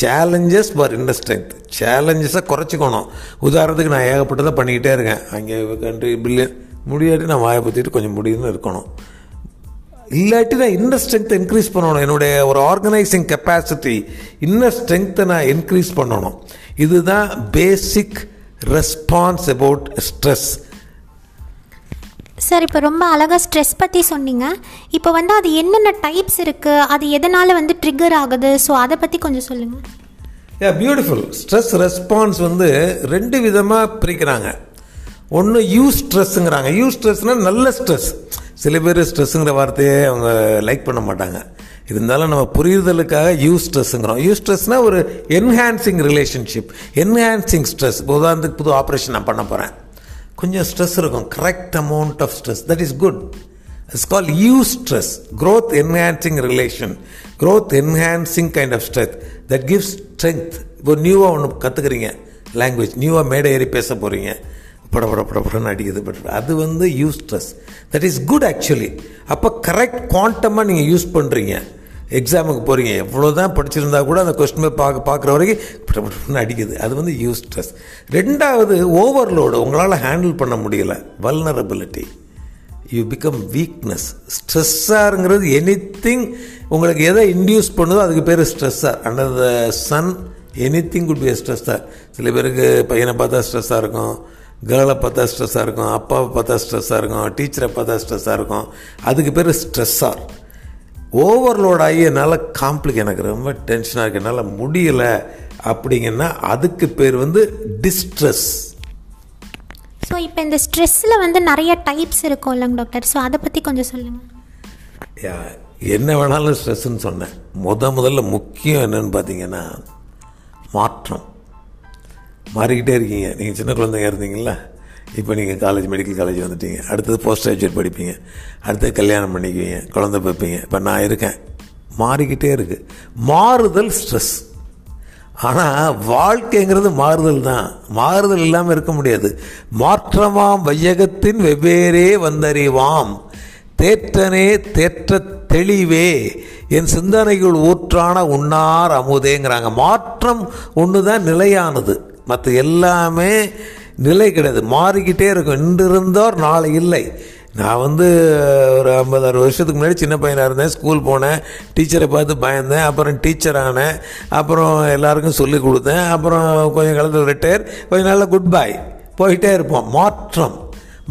Speaker 2: சேலஞ்சஸ் பார் இன்னர் ஸ்ட்ரென்த் சேலஞ்சஸை குறைச்சிக்கணும். உதாரணத்துக்கு நான் ஏகப்பட்டதை பண்ணிக்கிட்டே இருக்கேன். அங்கே கண்ட்ரி பில்லியன் முடியாட்டி நான் வாயை பற்றிட்டு கொஞ்சம் முடியும்னு இருக்கணும். இல்லாட்டி நான் இன்னர் ஸ்ட்ரென்த்தை இன்க்ரீஸ் பண்ணணும். என்னுடைய ஒரு ஆர்கனைசிங் கெப்பாசிட்டி இன்னர் ஸ்ட்ரென்த்தை நான் இன்க்ரீஸ் பண்ணணும். இதுதான் basic response about stress
Speaker 1: sir இப்போ ரொம்ப அழகாக ஸ்ட்ரெஸ் பற்றி சொன்னீங்க. இப்போ வந்து அது என்னென்ன டைப்ஸ் இருக்குது அது எதனால் வந்து ட்ரிகர் ஆகுது? ஸோ அதை பற்றி கொஞ்சம் சொல்லுங்கள்
Speaker 2: பியூட்டிஃபுல் ஸ்ட்ரெஸ் ரெஸ்பான்ஸ் வந்து ரெண்டு விதமாக பிரிக்கிறாங்க. ஒன்று யூ ஸ்ட்ரெஸ்ஸுங்கிறாங்க யூ ஸ்ட்ரெஸ்னால் நல்ல ஸ்ட்ரெஸ் சில பேர் ஸ்ட்ரெஸ்ஸுங்கிற வார்த்தையே அவங்க லைக் பண்ண மாட்டாங்க. இருந்தாலும் நம்ம புரிதலுக்காக யூ ஸ்ட்ரெஸ்ஸுங்கிறோம் யூ ஸ்ட்ரெஸ்னால் ஒரு என்ஹான்சிங் ரிலேஷன்ஷிப் என்ஹான்சிங் ஸ்ட்ரெஸ் இப்போ உதாரணத்துக்கு புது ஆப்ரேஷன் நான் பண்ண போகிறேன் கொஞ்சம் ஸ்ட்ரெஸ் இருக்கும். Correct amount of stress that is good it's call eustress growth enhancing relation growth enhancing kind of stress that gives strength இப்போ நியூவாக ஒன்று கற்றுக்குறீங்க லாங்குவேஜ் நியூவாக மேடை ஏறி பேச போகிறீங்க படபட பட அடிக்குது. பட் அது வந்து eustress that is good actually அப்போ கரெக்ட் குவாண்டமாக நீங்கள் யூஸ் பண்ணுறீங்க எக்ஸாமுக்கு போகிறீங்க எவ்வளோ தான் படிச்சிருந்தா கூட அந்த கொஸ்டின் பேர் பார்க்க பார்க்குற வரைக்கும் அடிக்குது. அது வந்து யூஸ் ஸ்ட்ரெஸ் ரெண்டாவது ஓவர்லோடு உங்களால் ஹேண்டில் பண்ண முடியல. வல்னரபிலிட்டி யூ பிகம் வீக்னஸ் ஸ்ட்ரெஸ்ஸாருங்கிறது எனி திங் உங்களுக்கு எதை இன்டியூஸ் பண்ணுதோ அதுக்கு பேர் stressor under the sun anything good be ஸ்ட்ரெஸ்ஸாக சில பேருக்கு பையனை பார்த்தா ஸ்ட்ரெஸ்ஸாக இருக்கும். கேர்ளை பார்த்தா ஸ்ட்ரெஸ்ஸாக இருக்கும் அப்பாவை பார்த்தா ஸ்ட்ரெஸ்ஸாக இருக்கும் டீச்சரை பார்த்தா ஸ்ட்ரெஸ்ஸாக இருக்கும். அதுக்கு பேர் ஸ்ட்ரெஸ்ஸார் ஓவர்லோட் ஆகி என்னால் காம்ப்ளிக் எனக்கு ரொம்ப டென்ஷனாக இருக்கு என்னால் முடியலை அப்படிங்கன்னா அதுக்கு பேர் வந்து டிஸ்ட்ரெஸ்
Speaker 1: ஸோ இப்போ இந்த ஸ்ட்ரெஸ்ஸில் வந்து நிறைய டைப்ஸ் இருக்கும் இல்லைங்க டாக்டர் ஸோ அதை பற்றி கொஞ்சம் சொல்லுங்கள்
Speaker 2: யா, என்ன வேணாலும் ஸ்ட்ரெஸ்ன்னு சொன்னேன். முத முதல்ல முக்கியம் என்னன்னு பார்த்தீங்கன்னா மாற்றம். மாறிக்கிட்டே இருக்கீங்க. நீங்கள் சின்ன குழந்தைங்க இருந்தீங்களா இப்போ நீங்கள் காலேஜ் மெடிக்கல் காலேஜ் வந்துட்டீங்க. அடுத்தது போஸ்ட் கிராஜுவேட் படிப்பீங்க. அடுத்தது கல்யாணம் பண்ணிக்குவீங்க. குழந்தை பார்ப்பீங்க இப்போ நான் இருக்கேன். மாறிக்கிட்டே இருக்குது மாறுதல் ஸ்ட்ரெஸ் ஆனால் வாழ்க்கைங்கிறது மாறுதல் தான். மாறுதல் இல்லாமல் இருக்க முடியாது. மாற்றமாம் வையகத்தின் வெவ்வேறே வந்தறிவாம். தேற்றனே தேற்ற தெளிவே. என் சிந்தனைகள் ஊற்றான உண்ணார் அமுதேங்கிறாங்க. மாற்றம் ஒன்று தான் நிலையானது. மற்ற எல்லாமே நிலை கிடையாது. மாறிக்கிட்டே இருக்கும். இன்று இருந்தோர் நாளை இல்லை. நான் வந்து ஒரு ஐம்பது அறுபது வருஷத்துக்கு முன்னாடி சின்ன பையனாக இருந்தேன். ஸ்கூல் போனேன். டீச்சரை பார்த்து பயந்தேன். அப்புறம் டீச்சர் ஆனேன். அப்புறம் எல்லாருக்கும் சொல்லிக் கொடுத்தேன். அப்புறம் கொஞ்சம் காலத்தில் ரிட்டையர் கொஞ்சம் நாளில் குட் பை போயிட்டே இருப்போம். மாற்றம்.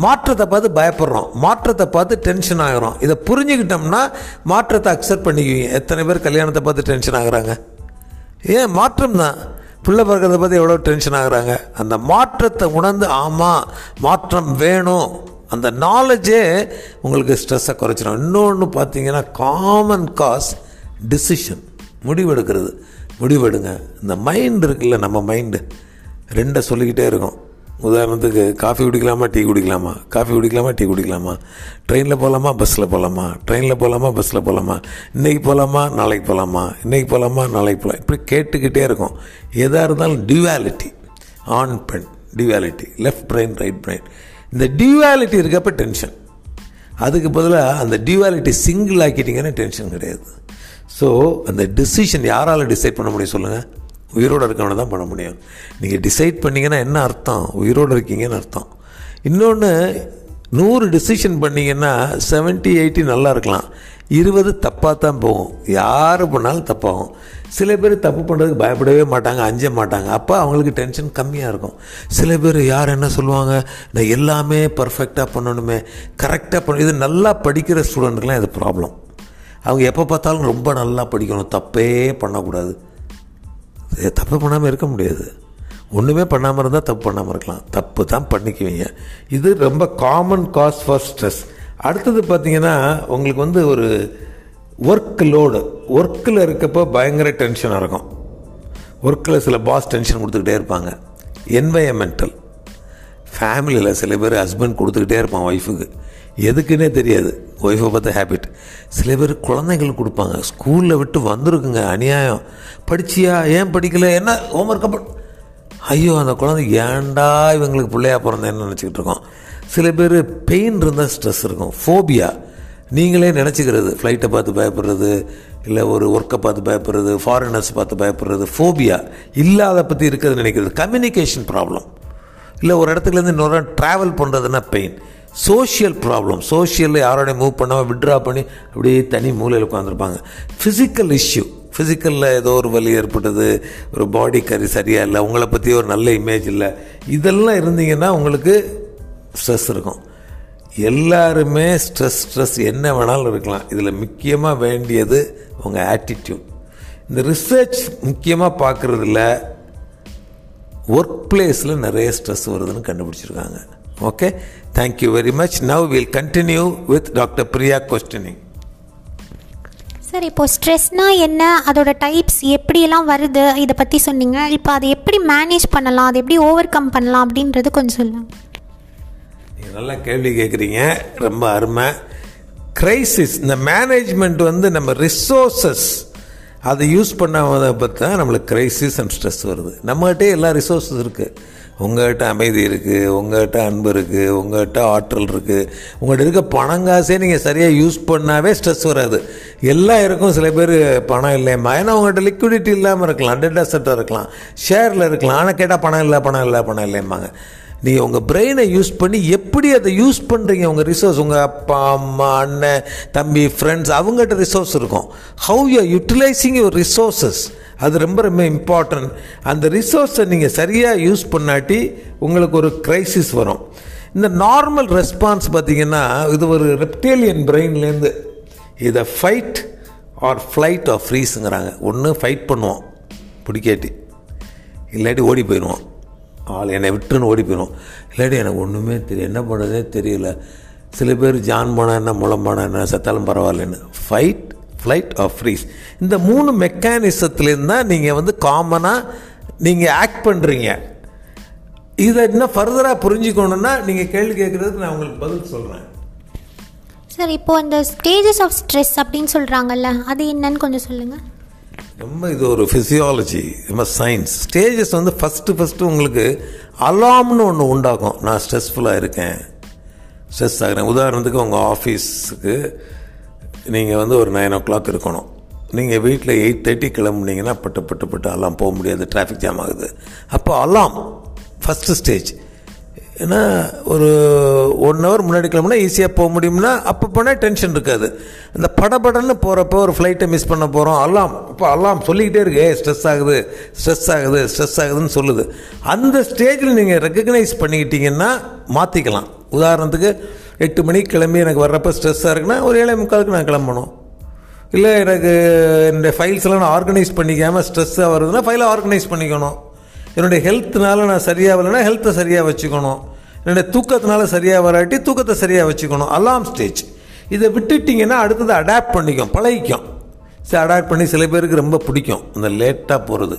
Speaker 2: மாற்றத்தை பார்த்து பயப்படுறோம். மாற்றத்தை பார்த்து டென்ஷன் ஆகிறோம். இதை புரிஞ்சுக்கிட்டோம்னா மாற்றத்தை அக்செப்ட் பண்ணிக்குவீங்க. எத்தனை பேர் கல்யாணத்தை பார்த்து டென்ஷன் ஆகுறாங்க? ஏன்? மாற்றம் தான் பிள்ளை பிறக்கிறத பற்றி எவ்வளோ டென்ஷன் ஆகுறாங்க? அந்த மாற்றத்தை உணர்ந்து ஆமாம் மாற்றம் வேணும். அந்த நாலேஜே உங்களுக்கு ஸ்ட்ரெஸ்ஸை குறைச்சிடும் இன்னொன்று பார்த்தீங்கன்னா காமன் காஸ் டிசிஷன் முடிவெடுக்கிறது. முடிவெடுங்க. இந்த மைண்ட் இருக்குல்ல நம்ம மைண்டு ரெண்டை சொல்லிக்கிட்டே இருக்கும். உதாரணத்துக்கு காஃபி குடிக்கலாமா டீ குடிக்கலாமா? காஃபி குடிக்கலாமா டீ குடிக்கலாமா? ட்ரெயினில் போகலாமா பஸ்ஸில் போகலாமா ட்ரெயினில் போகலாமா பஸ்ஸில் போகலாமா இன்றைக்கி போகலாமா நாளைக்கு போகலாமா இன்றைக்கி போகலாமா நாளைக்கு போகலாம் இப்படி கேட்டுக்கிட்டே இருக்கும். எதாக இருந்தாலும் டியூவாலிட்டி ஆன் பெண் duality left brain right brain இந்த டியூவாலிட்டி இருக்கப்ப டென்ஷன் அதுக்கு பதிலாக அந்த டியூவாலிட்டி சிங்கிள் ஆக்கிட்டிங்கன்னா டென்ஷன் கிடையாது. ஸோ அந்த டிசிஷன் யாரால் டிசைட் பண்ண முடியும் சொல்லுங்கள் உயிரோடு இருக்கவனை தான் பண்ண முடியும். நீங்கள் டிசைட் பண்ணீங்கன்னா என்ன அர்த்தம்? உயிரோடு இருக்கீங்கன்னு அர்த்தம். இன்னொன்று நூறு டிசிஷன் பண்ணீங்கன்னா செவன்ட்டி எயிட்டி நல்லா இருக்கலாம். இருபது தப்பாக தான் போகும். யார் பண்ணாலும் தப்பாகும். சில பேர் தப்பு பண்ணுறதுக்கு பயப்படவே மாட்டாங்க அஞ்ச மாட்டாங்க. அப்போ அவங்களுக்கு டென்ஷன் கம்மியாக இருக்கும். சில பேர் யார் என்ன சொல்லுவாங்க? நான் எல்லாமே பர்ஃபெக்டாக பண்ணணுமே. கரெக்டாக பண்ண இது நல்லா படிக்கிற ஸ்டூடெண்ட்டுக்கெலாம் இது ப்ராப்ளம் அவங்க எப்போ பார்த்தாலும் ரொம்ப நல்லா படிக்கணும். தப்பே பண்ணக்கூடாது. தப்பு பண்ணாமல் இருக்க முடியாது. ஒன்றுமே பண்ணாமல் இருந்தால் தப்பு பண்ணாமல் இருக்கலாம். தப்பு தான் பண்ணிக்குவீங்க. இது ரொம்ப காமன் காஸ் ஃபார் ஸ்ட்ரெஸ் அடுத்தது பார்த்தீங்கன்னா உங்களுக்கு வந்து ஒரு ஒர்க் லோடு ஒர்க்கில் இருக்கப்போ பயங்கர டென்ஷனாக இருக்கும். ஒர்க்கில் சில பாஸ் டென்ஷன் கொடுத்துக்கிட்டே இருப்பாங்க. என்வையமெண்டல் ஃபேமிலியில் சில பேர் ஹஸ்பண்ட் கொடுத்துக்கிட்டே இருப்பான் ஒய்ஃபுக்கு எதுக்குன்னே தெரியாது. ஒய்ஃபை பார்த்த ஹேபிட் சில பேர் குழந்தைங்களுக்கு கொடுப்பாங்க. ஸ்கூலில் விட்டு வந்திருக்குங்க. அநியாயம். படிச்சியா? ஏன் படிக்கல? என்ன? ஹோம்ஒர்க் ப ஐயோ அந்த குழந்தை ஏன்டா இவங்களுக்கு பிள்ளையா பிறந்தேன்னு நினச்சிக்கிட்டு இருக்கோம். சில பேர் பெயின் இருந்தால் ஸ்ட்ரெஸ் இருக்கும். ஃபோபியா நீங்களே நினச்சிக்கிறது. ஃப்ளைட்டை பார்த்து பயப்படுறது இல்லை ஒரு ஒர்க்கை பார்த்து பயப்படுறது ஃபாரினர்ஸ் பார்த்து பயப்படுறது ஃபோபியா இல்லாத பற்றி இருக்கிறது நினைக்கிறது. கம்யூனிகேஷன் ப்ராப்ளம் இல்லை ஒரு இடத்துலேருந்து இன்னொரு ட்ராவல் பண்ணுறதுன்னா பெயின் சோஷியல் ப்ராப்ளம் சோஷியலில் யாரோடைய மூவ் பண்ணாமல் விட்ரா பண்ணி அப்படியே தனி மூலையில் உட்காந்துருப்பாங்க ஃபிசிக்கல் இஷ்யூ ஃபிசிக்கலில் ஏதோ ஒரு வலி ஏற்பட்டது ஒரு பாடி கறி சரியாக இல்லை உங்களை பற்றி ஒரு நல்ல இமேஜ் இல்லை. இதெல்லாம் இருந்தீங்கன்னா உங்களுக்கு ஸ்ட்ரெஸ் இருக்கும். எல்லாருமே ஸ்ட்ரெஸ் ஸ்ட்ரெஸ் என்ன வேணாலும் இருக்கலாம். இதில் முக்கியமாக வேண்டியது உங்கள் ஆட்டிடியூட் இந்த ரிசர்ச் முக்கியமாக பார்க்குறதுல ஒர்க் பிளேஸில் நிறைய ஸ்ட்ரெஸ் வருதுன்னு கண்டுபிடிச்சிருக்காங்க. Okay thank you very much now will continue with doctor Priya questioning
Speaker 1: sir இப்போ ஸ்ட்ரெஸ்னா என்ன? அதோட டைப்ஸ் எப்படியெல்லாம் வருது? இதை பற்றி சொன்னீங்க. இப்போ அதை எப்படி மேனேஜ் பண்ணலாம்? அதை எப்படி ஓவர் கம் பண்ணலாம்? அப்படின்றது கொஞ்சம் சொல்லுங்கள்
Speaker 2: நல்லா கேள்வி கேட்குறீங்க ரொம்ப அருமை. கிரைசிஸ் இந்த மேனேஜ்மெண்ட் வந்து நம்ம ரிசோர்சஸ் அதை யூஸ் பண்ணாத பற்றி தான் நம்மளுக்கு கிரைசிஸ் அண்ட் ஸ்ட்ரெஸ் வருது. நம்மகிட்டே எல்லா ரிசோர்ஸஸ் இருக்குது உங்கள்கிட்ட அமைதி இருக்குது உங்கள்கிட்ட அன்பு இருக்குது உங்கள்கிட்ட ஆற்றல் இருக்குது உங்கள்கிட்ட இருக்க பணங்காசே நீங்கள் சரியாக யூஸ் பண்ணாவே ஸ்ட்ரெஸ் வராது. எல்லாம் இருக்கும் சில பேர் பணம் இல்லையம்மா. ஏன்னா உங்கள்கிட்ட லிக்விடிட்டி இல்லாமல் இருக்கலாம் டெட் அசட்டாக இருக்கலாம் ஷேரில் இருக்கலாம். ஆனால் கேட்டால் பணம் இல்லை பணம் இல்லை பணம் இல்லைம்பாங்க நீங்கள் உங்கள் பிரெயினை யூஸ் பண்ணி எப்படி அதை யூஸ் பண்ணுறீங்க உங்கள் ரிசோர்ஸ் உங்கள் அப்பா அம்மா அண்ணன் தம்பி ஃப்ரெண்ட்ஸ் அவங்ககிட்ட ரிசோர்ஸ் இருக்கும். How you utilising your resources அது ரொம்ப ரொம்ப இம்பார்ட்டன்ட் அந்த ரிசோர்ஸை நீங்கள் சரியாக யூஸ் பண்ணாட்டி உங்களுக்கு ஒரு க்ரைசிஸ் வரும். இந்த நார்மல் ரெஸ்பான்ஸ் பார்த்தீங்கன்னா இது ஒரு ரெப்டேலியன் பிரெயின்லேருந்து இதை ஃபைட் ஆர் ஃப்ளைட் ஆர் ஃப்ரீஸுங்கிறாங்க ஒன்று ஃபைட் பண்ணுவோம். பிடிக்காட்டி. இல்லாட்டி ஓடி போயிடுவோம். ஆள் என்னை விட்டுன்னு ஓடி போயிடும் இல்லாட்டி எனக்கு ஒன்றுமே தெரியும் என்ன பண்ணுறதே தெரியல. சில பேர் ஜான் போனால் என்ன முளம் போனால் என்ன செத்தாலும் பரவாயில்லன்னு. ஃபைட் ஃப்ளைட் ஆஃப் ஃப்ரீஸ் இந்த மூணு மெக்கானிசத்துலேருந்து தான் நீங்கள் வந்து காமனாக நீங்கள் ஆக்ட் பண்ணுறீங்க இதை இன்னும் ஃபர்தராக புரிஞ்சுக்கணுன்னா நீங்கள் கேள்வி கேட்குறதுக்கு நான் உங்களுக்கு பதில் சொல்கிறேன்
Speaker 1: சார் இப்போ அந்த ஸ்டேஜஸ் ஆஃப் ஸ்ட்ரெஸ் அப்படின்னு சொல்கிறாங்கல்ல அது என்னன்னு கொஞ்சம் சொல்லுங்கள்
Speaker 2: ரொம்ப இது ஒரு ஃபிசியாலஜி ரொம்ப சயின்ஸ் ஸ்டேஜஸ் வந்து ஃபஸ்ட்டு ஃபஸ்ட்டு உங்களுக்கு அலாம்னு ஒன்று உண்டாகும். நான் ஸ்ட்ரெஸ்ஃபுல்லாக இருக்கேன். ஸ்ட்ரெஸ் ஆகிறேன். உதாரணத்துக்கு உங்கள் ஆஃபீஸுக்கு நீங்கள் வந்து ஒரு நைன் ஓ கிளாக் இருக்கணும். நீங்கள் வீட்டில் எயிட் தேர்ட்டி கிளம்புனீங்கன்னா பட்டு பட்டு பட்டு அலாம் போக முடியாது. டிராஃபிக் ஜாம் ஆகுது. அப்போ அலாம் ஃபஸ்ட்டு ஸ்டேஜ் ஏன்னா ஒரு ஒன் ஹவர் முன்னாடி கிளம்புனா ஈஸியாக போக முடியும்னா அப்போ போனால் டென்ஷன் இருக்காது. அந்த படபடன்னு போகிறப்போ ஒரு ஃப்ளைட்டை மிஸ் பண்ண போகிறோம் அல்லாம் இப்போ அல்லாம் சொல்லிக்கிட்டே இருக்கு ஏ ஸ்ட்ரெஸ் ஆகுது ஸ்ட்ரெஸ் ஆகுது ஸ்ட்ரெஸ் ஆகுதுன்னு சொல்லுது. அந்த ஸ்டேஜில் நீங்கள் ரெக்கக்னைஸ் பண்ணிக்கிட்டீங்கன்னா மாற்றிக்கலாம் உதாரணத்துக்கு எட்டு மணிக்கு கிளம்பி எனக்கு வர்றப்போ ஸ்ட்ரெஸ்ஸாக இருக்குன்னா ஒரு ஏழை முக்காலுக்கு நான் கிளம்பணும். இல்லை எனக்கு என்னுடைய ஃபைல்ஸ் எல்லாம் நான் ஆர்கனைஸ் பண்ணிக்காமல் ஸ்ட்ரெஸ்ஸாக வருதுன்னா ஃபைலை ஆர்கனைஸ் பண்ணிக்கணும். என்னுடைய ஹெல்த்னால நான் சரியாக வரலைன்னா ஹெல்த்தை சரியாக வச்சுக்கணும். என்னுடைய தூக்கத்தினால சரியாக வராட்டி தூக்கத்தை சரியாக வச்சுக்கணும். அலாம் ஸ்டேஜ் இதை விட்டுட்டிங்கன்னா அடுத்தது அடாப்ட் பண்ணிக்கும் பழகிக்கும். சரி அடாப்ட் பண்ணி சில பேருக்கு ரொம்ப பிடிக்கும். இந்த லேட்டாக போகிறது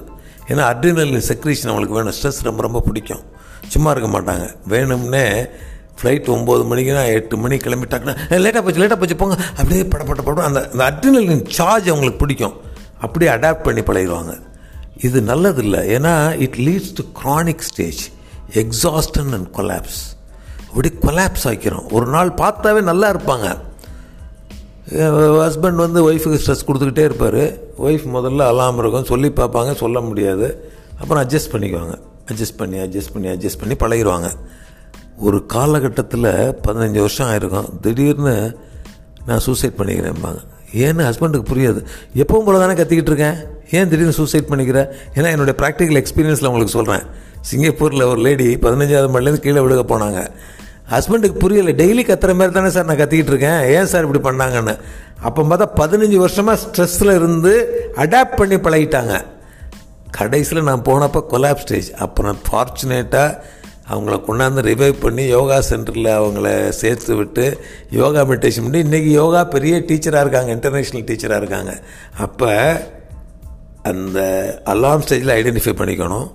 Speaker 2: ஏன்னா அட்ரினல் செக்ரீஷன் அவங்களுக்கு வேணும். ஸ்ட்ரெஸ் ரொம்ப ரொம்ப பிடிக்கும். சும்மா இருக்க மாட்டாங்க. வேணும்னே ஃப்ளைட் ஒம்பது மணிக்குனா எட்டு மணிக்கு கிளம்பிட்டாங்கன்னா லேட்டாக போச்சு லேட்டாக போச்சு போங்க. அப்படியே படப்பட்ட படம் அந்த அந்த அட்ரினலின் சார்ஜ் அவங்களுக்கு பிடிக்கும். அப்படியே அடாப்ட் பண்ணி பழகிடுவாங்க. இது நல்லதில்லை. ஏன்னா it leads to chronic stage exhaustion and collapse அப்படி கொலாப்ஸ் ஆக்கிறோம். ஒரு நாள் பார்த்தாவே நல்லா இருப்பாங்க. ஹஸ்பண்ட் வந்து ஒய்ஃபுக்கு ஸ்ட்ரெஸ் கொடுத்துக்கிட்டே இருப்பார். ஒய்ஃப் முதல்ல அலாம் இருக்கும். சொல்லி பார்ப்பாங்க. சொல்ல முடியாது. அப்புறம் அட்ஜஸ்ட் பண்ணிக்குவாங்க. அட்ஜஸ்ட் பண்ணி அட்ஜஸ்ட் பண்ணி அட்ஜஸ்ட் பண்ணி பழகிடுவாங்க ஒரு காலகட்டத்தில் பதினஞ்சு வருஷம் ஆயிருக்கும். திடீர்னு நான் சூசைட் பண்ணிக்கிறேன்பாங்க. ஏன்னு ஹஸ்பண்டுக்கு புரியாது. எப்பவும் போல தானே கத்திக்கிட்டு இருக்கேன்? ஏன் திடீர்னு சூசைட் பண்ணிக்கிறேன் ஏன்னா என்னுடைய ப்ராக்டிக்கல் எக்ஸ்பீரியன்ஸில் உங்களுக்கு சொல்கிறேன் சிங்கப்பூரில் ஒரு லேடி பதினஞ்சாவது மணிலேருந்து கீழே விழுக போனாங்க. ஹஸ்பண்டுக்கு புரியலை டெய்லி கத்துற மாதிரி தானே சார் நான் கத்திக்கிட்டு இருக்கேன். ஏன் சார் இப்படி பண்ணாங்கன்னு? அப்போ பார்த்தா பதினஞ்சு வருஷமாக ஸ்ட்ரெஸ்ஸில் இருந்து அடாப்ட் பண்ணி பழகிட்டாங்க. கடைசியில் நான் போனப்போ கொலாப் ஸ்டேஜ் அப்புறம் ஃபார்ச்சுனேட்டாக அவங்கள கொண்டாந்து ரிவைவ் பண்ணி யோகா சென்டரில் அவங்கள சேர்த்து விட்டு யோகா மெடிடேஷன் பண்ணி இன்றைக்கி யோகா பெரிய டீச்சராக இருக்காங்க இன்டர்நேஷ்னல் டீச்சராக இருக்காங்க. அப்போ அந்த அலாம் ஸ்டேஜில் ஐடென்டிஃபை பண்ணிக்கணும்.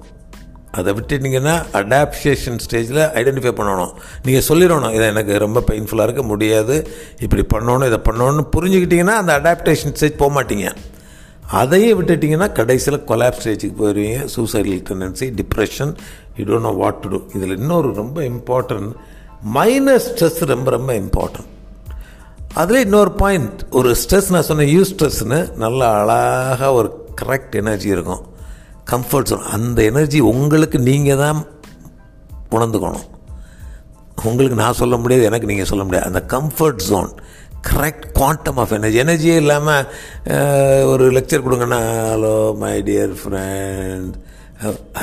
Speaker 2: அதை விட்டுட்டிங்கன்னா அடாப்டேஷன் ஸ்டேஜில் ஐடென்டிஃபை பண்ணணும். நீங்கள் சொல்லிடணும் இதை எனக்கு ரொம்ப பெயின்ஃபுல்லாக இருக்க முடியாது. இப்படி பண்ணணும் இதை பண்ணணும்னு புரிஞ்சுக்கிட்டிங்கன்னா அந்த அடாப்டேஷன் ஸ்டேஜ் போக மாட்டீங்க. அதையே விட்டுட்டிங்கன்னா கடைசியில் கொலாப் ஸ்டேஜுக்கு போயிடுவீங்க suicidal tendency depression you don't know what to do இதில் இன்னொரு ரொம்ப இம்பார்ட்டன்ட் மைனஸ் ஸ்ட்ரெஸ் ரொம்ப ரொம்ப இம்பார்ட்டன்ட் அதில் இன்னொரு பாயிண்ட் ஒரு ஸ்ட்ரெஸ் நான் சொன்னேன் யூ ஸ்ட்ரெஸ்னு நல்லா அழகாக ஒரு கரெக்ட் எனர்ஜி இருக்கும். கம்ஃபர்ட் ஜோன் அந்த எனர்ஜி உங்களுக்கு நீங்கள் தான் உணர்ந்துக்கணும். உங்களுக்கு நான் சொல்ல முடியாது எனக்கு நீங்கள் சொல்ல முடியாது. அந்த comfort zone correct quantum of energy எனர்ஜியே இல்லாமல் ஒரு லெக்சர் கொடுங்கன்னா ஹலோ மை டியர் ஃப்ரெண்ட்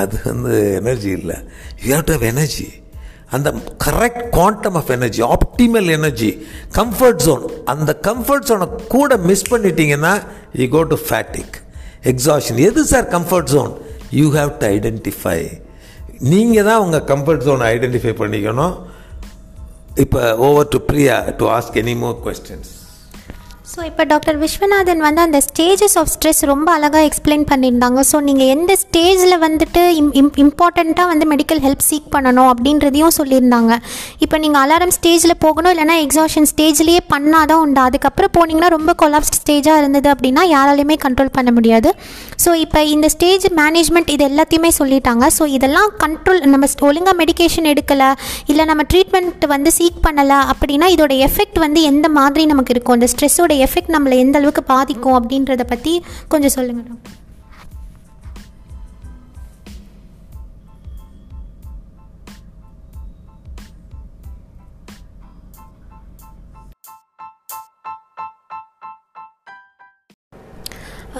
Speaker 2: அது வந்து எனர்ஜி இல்லை. You have to have energy அந்த correct quantum of energy optimal energy comfort zone அந்த கம்ஃபர்ட் ஜோனை கூட மிஸ் பண்ணிட்டீங்கன்னா you go to fatigue exhaustion எது sir comfort zone you have to identify நீங்கள் தான் உங்கள் கம்ஃபர்ட் ஜோனை ஐடென்டிஃபை பண்ணிக்கணும். இப்போ over to Priya to ask any more questions
Speaker 1: so இப்போ டாக்டர் விஸ்வநாதன் வந்து அந்த ஸ்டேஜஸ் ஆஃப் ஸ்ட்ரெஸ் ரொம்ப அழகாக எக்ஸ்பிளைன் பண்ணியிருந்தாங்க. ஸோ நீங்கள் எந்த ஸ்டேஜில் வந்துட்டு இம் இம் இம்பார்ட்டண்ட்டாக வந்து மெடிக்கல் ஹெல்ப் சீக் பண்ணணும் அப்படின்றதையும் சொல்லியிருந்தாங்க. இப்போ நீங்கள் அலாரம் ஸ்டேஜில் போகணும் இல்லைனா எக்ஸாஷன் ஸ்டேஜ்லேயே பண்ணால் தான் உண்டு. அதுக்கப்புறம் போனீங்கன்னா ரொம்ப கொலாப்ஸ்ட் ஸ்டேஜாக இருந்தது அப்படின்னா யாராலையுமே கண்ட்ரோல் பண்ண முடியாது. ஸோ இப்போ இந்த ஸ்டேஜ் மேனேஜ்மெண்ட் இது எல்லாத்தையுமே சொல்லிட்டாங்க. ஸோ இதெல்லாம் கண்ட்ரோல் நம்ம ஒழுங்காக மெடிகேஷன் எடுக்கலை இல்லை நம்ம ட்ரீட்மெண்ட் வந்து சீக் பண்ணலை அப்படின்னா இதோட எஃபெக்ட் வந்து எந்த மாதிரி நமக்கு இருக்கும்? இந்த ஸ்ட்ரெஸ்ஸோட எஃபெக்ட் நம்மளை எந்த அளவுக்கு பாதிக்கும் அப்படின்றத பற்றி கொஞ்சம் சொல்லுங்கள்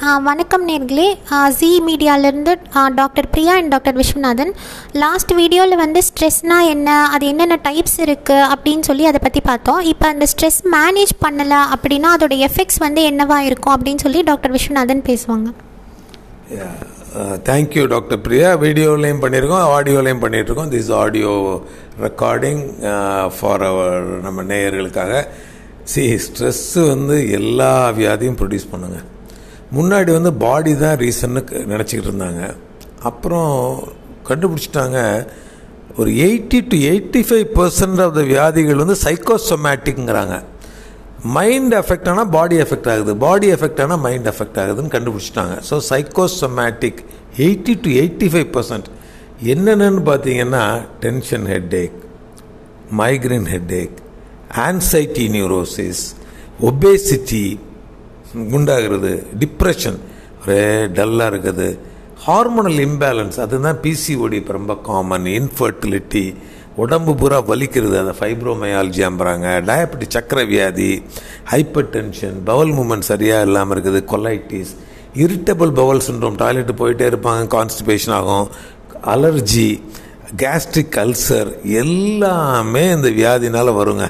Speaker 1: வணக்கம் நேர்களே. G மீடியாவிலேருந்து doctor Priya and doctor Viswanathan. Last வீடியோவில் வந்து ஸ்ட்ரெஸ்னால் என்ன அது என்னென்ன டைப்ஸ் இருக்குது அப்படின்னு சொல்லி அதை பற்றி பார்த்தோம். இப்போ அந்த ஸ்ட்ரெஸ் மேனேஜ் பண்ணலை அப்படின்னா அதோட எஃபெக்ட்ஸ் வந்து என்னவாக இருக்கும் அப்படின்னு சொல்லி டாக்டர் விஸ்வநாதன் பேசுவாங்க.
Speaker 2: Thank you uh, doctor Priya. வீடியோலையும் பண்ணியிருக்கோம் ஆடியோலையும் பண்ணிகிட்ருக்கோம் this audio recording for our நம்ம நேயர்களுக்காக. சி ஸ்ட்ரெஸ்ஸு வந்து எல்லா வியாதியும் ப்ரொடியூஸ் பண்ணுங்கள் முன்னாடி வந்து பாடி தான் ரீசன்னு நினச்சிக்கிட்டு இருந்தாங்க. அப்புறம் கண்டுபிடிச்சிட்டாங்க ஒரு eighty to eighty five percent of the வியாதிகள் வந்து சைக்கோசொமேட்டிக்ங்கிறாங்க மைண்ட் எஃபெக்ட் ஆனால் பாடி எஃபெக்ட் ஆகுது. பாடி எஃபெக்ட் ஆனால் மைண்ட் எஃபெக்ட் ஆகுதுன்னு கண்டுபிடிச்சிட்டாங்க. So psychosomatic eighty to eighty five percent என்னென்னு பார்த்தீங்கன்னா tension headache migraine ache anxiety neurosis obesity குண்டாகிறது. Depression ஒரே டல்லாக இருக்குது. ஹார்மோனல் இம்பேலன்ஸ் அதுதான் பிசிஓடி இப்போ ரொம்ப காமன் இன்ஃபர்டிலிட்டி உடம்பு பூரா வலிக்கிறது. அதை ஃபைப்ரோமயாலஜியாம்புறாங்க டயபெட்டிக் சக்கரை வியாதி ஹைப்பர் டென்ஷன் பவல் மூமெண்ட் சரியாக இல்லாமல் இருக்குது. Colitis irritable bowel syndrome toilet போயிட்டே இருப்பாங்க. கான்ஸ்டிபேஷன் ஆகும். அலர்ஜி கேஸ்ட்ரிக் அல்சர் எல்லாமே இந்த வியாதினால் வருங்க.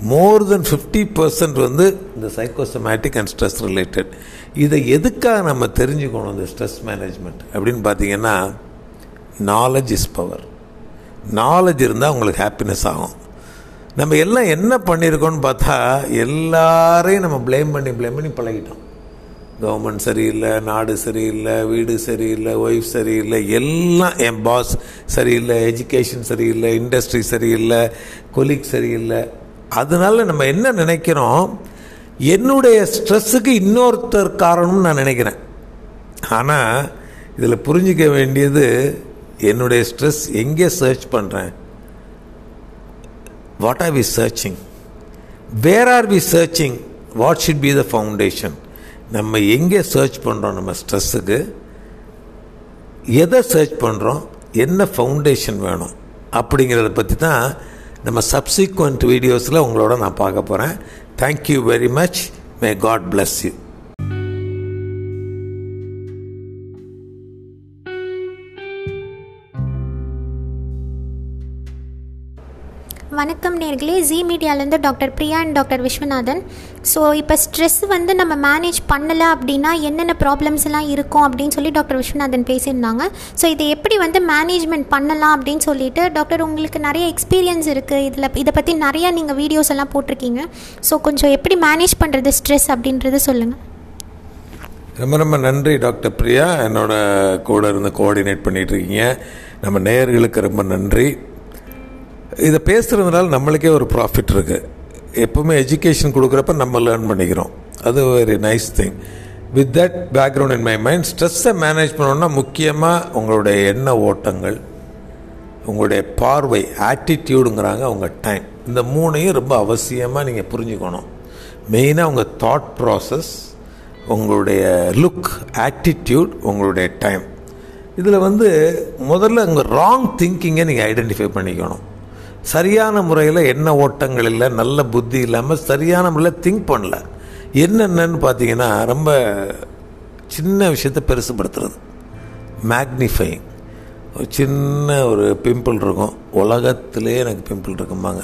Speaker 2: மோர் தென் ஃபிஃப்டி பர்சன்ட் வந்து இந்த சைக்கோசமேட்டிக் அண்ட் ஸ்ட்ரெஸ் ரிலேட்டட் இதை எதுக்காக நம்ம தெரிஞ்சுக்கணும் இந்த ஸ்ட்ரெஸ் மேனேஜ்மெண்ட் அப்படின்னு பார்த்தீங்கன்னா நாலேஜ் இஸ் பவர் நாலேஜ் இருந்தால் உங்களுக்கு ஹாப்பினஸ் ஆகும். நம்ம எல்லாம் என்ன பண்ணியிருக்கோம்னு பார்த்தா எல்லாரையும் நம்ம ப்ளேம் பண்ணி ப்ளேம் பண்ணி பழகிட்டோம். கவர்மெண்ட் சரியில்லை நாடு சரியில்லை வீடு சரியில்லை ஒய்ஃப் சரியில்லை எல்லாம் என் பாஸ் சரியில்லை எஜுகேஷன் சரியில்லை இண்டஸ்ட்ரி சரியில்லை கொலீக் சரியில்லை. அதனால நம்ம என்ன நினைக்கிறோம்? என்னுடைய ஸ்ட்ரெஸ்ஸுக்கு இன்னொருத்தர் காரணம்னு நான் நினைக்கிறேன். ஆனால் இதில் புரிஞ்சிக்க வேண்டியது என்னுடைய ஸ்ட்ரெஸ் எங்கே சர்ச் பண்ணுறேன் what are we searching where are we searching what should be the foundation நம்ம எங்கே சர்ச் பண்ணுறோம் நம்ம ஸ்ட்ரெஸ்ஸுக்கு? எதை சர்ச் பண்ணுறோம் என்ன ஃபவுண்டேஷன் வேணும்? அப்படிங்கிறத பற்றி தான் நம்ம சப்சிக்வெண்ட் வீடியோஸில் உங்களோட நான் பார்க்க போகிறேன் thank you very much may God bless you
Speaker 1: வணக்கம் நேர்களே. G மீடியாலேருந்து doctor Priya and doctor Viswanathan. So இப்போ ஸ்ட்ரெஸ் வந்து நம்ம மேனேஜ் பண்ணலை அப்படின்னா என்னென்ன ப்ராப்ளம்ஸ் எல்லாம் இருக்கும் அப்படின்னு சொல்லி டாக்டர் விஸ்வநாதன் பேசியிருந்தாங்க. ஸோ இதை எப்படி வந்து மேனேஜ்மெண்ட் பண்ணலாம் அப்படின்னு சொல்லிட்டு டாக்டர் உங்களுக்கு நிறைய எக்ஸ்பீரியன்ஸ் இருக்குது இதில் இதை பற்றி நிறையா நீங்கள் வீடியோஸ் எல்லாம் போட்டிருக்கீங்க. ஸோ கொஞ்சம் எப்படி மேனேஜ் பண்ணுறது ஸ்ட்ரெஸ் அப்படின்றத சொல்லுங்கள்
Speaker 2: ரொம்ப ரொம்ப நன்றி டாக்டர் பிரியா. என்னோட கூட இருந்து கோஆர்டினேட் பண்ணிகிட்ருக்கீங்க நம்ம நேயர்களுக்கு ரொம்ப நன்றி. இதை பேசுகிறதுனால நம்மளுக்கே ஒரு ப்ராஃபிட் இருக்குது எப்போவுமே எஜுகேஷன் கொடுக்குறப்ப நம்ம லேர்ன் பண்ணிக்கிறோம். அது very nice thing with that background in my mind ஸ்ட்ரெஸ்ஸை மேனேஜ் பண்ணணும்னா முக்கியமாக உங்களுடைய எண்ண ஓட்டங்கள் உங்களுடைய பார்வை ஆட்டிடியூடுங்கிறாங்க அவங்க டைம் இந்த மூணையும் ரொம்ப அவசியமாக நீங்கள் புரிஞ்சுக்கணும். மெயினாக உங்கள் தாட் ப்ராசஸ் உங்களுடைய லுக் ஆட்டிடியூட் உங்களுடைய டைம் இதில் வந்து முதல்ல உங்கள் ராங் திங்கிங்கை நீங்கள் ஐடென்டிஃபை பண்ணிக்கணும். சரியான முறையில் என்ன ஓட்டங்கள் இல்லை நல்ல புத்தி இல்லாமல் சரியான முறையில் திங்க் பண்ணல. என்னென்னு பார்த்தீங்கன்னா ரொம்ப சின்ன விஷயத்தை பெருசுப்படுத்துறது மேக்னிஃபைங் ஒரு சின்ன ஒரு பிம்பிள் இருக்கும். உலகத்திலே எனக்கு பிம்பிள் இருக்கும்பாங்க.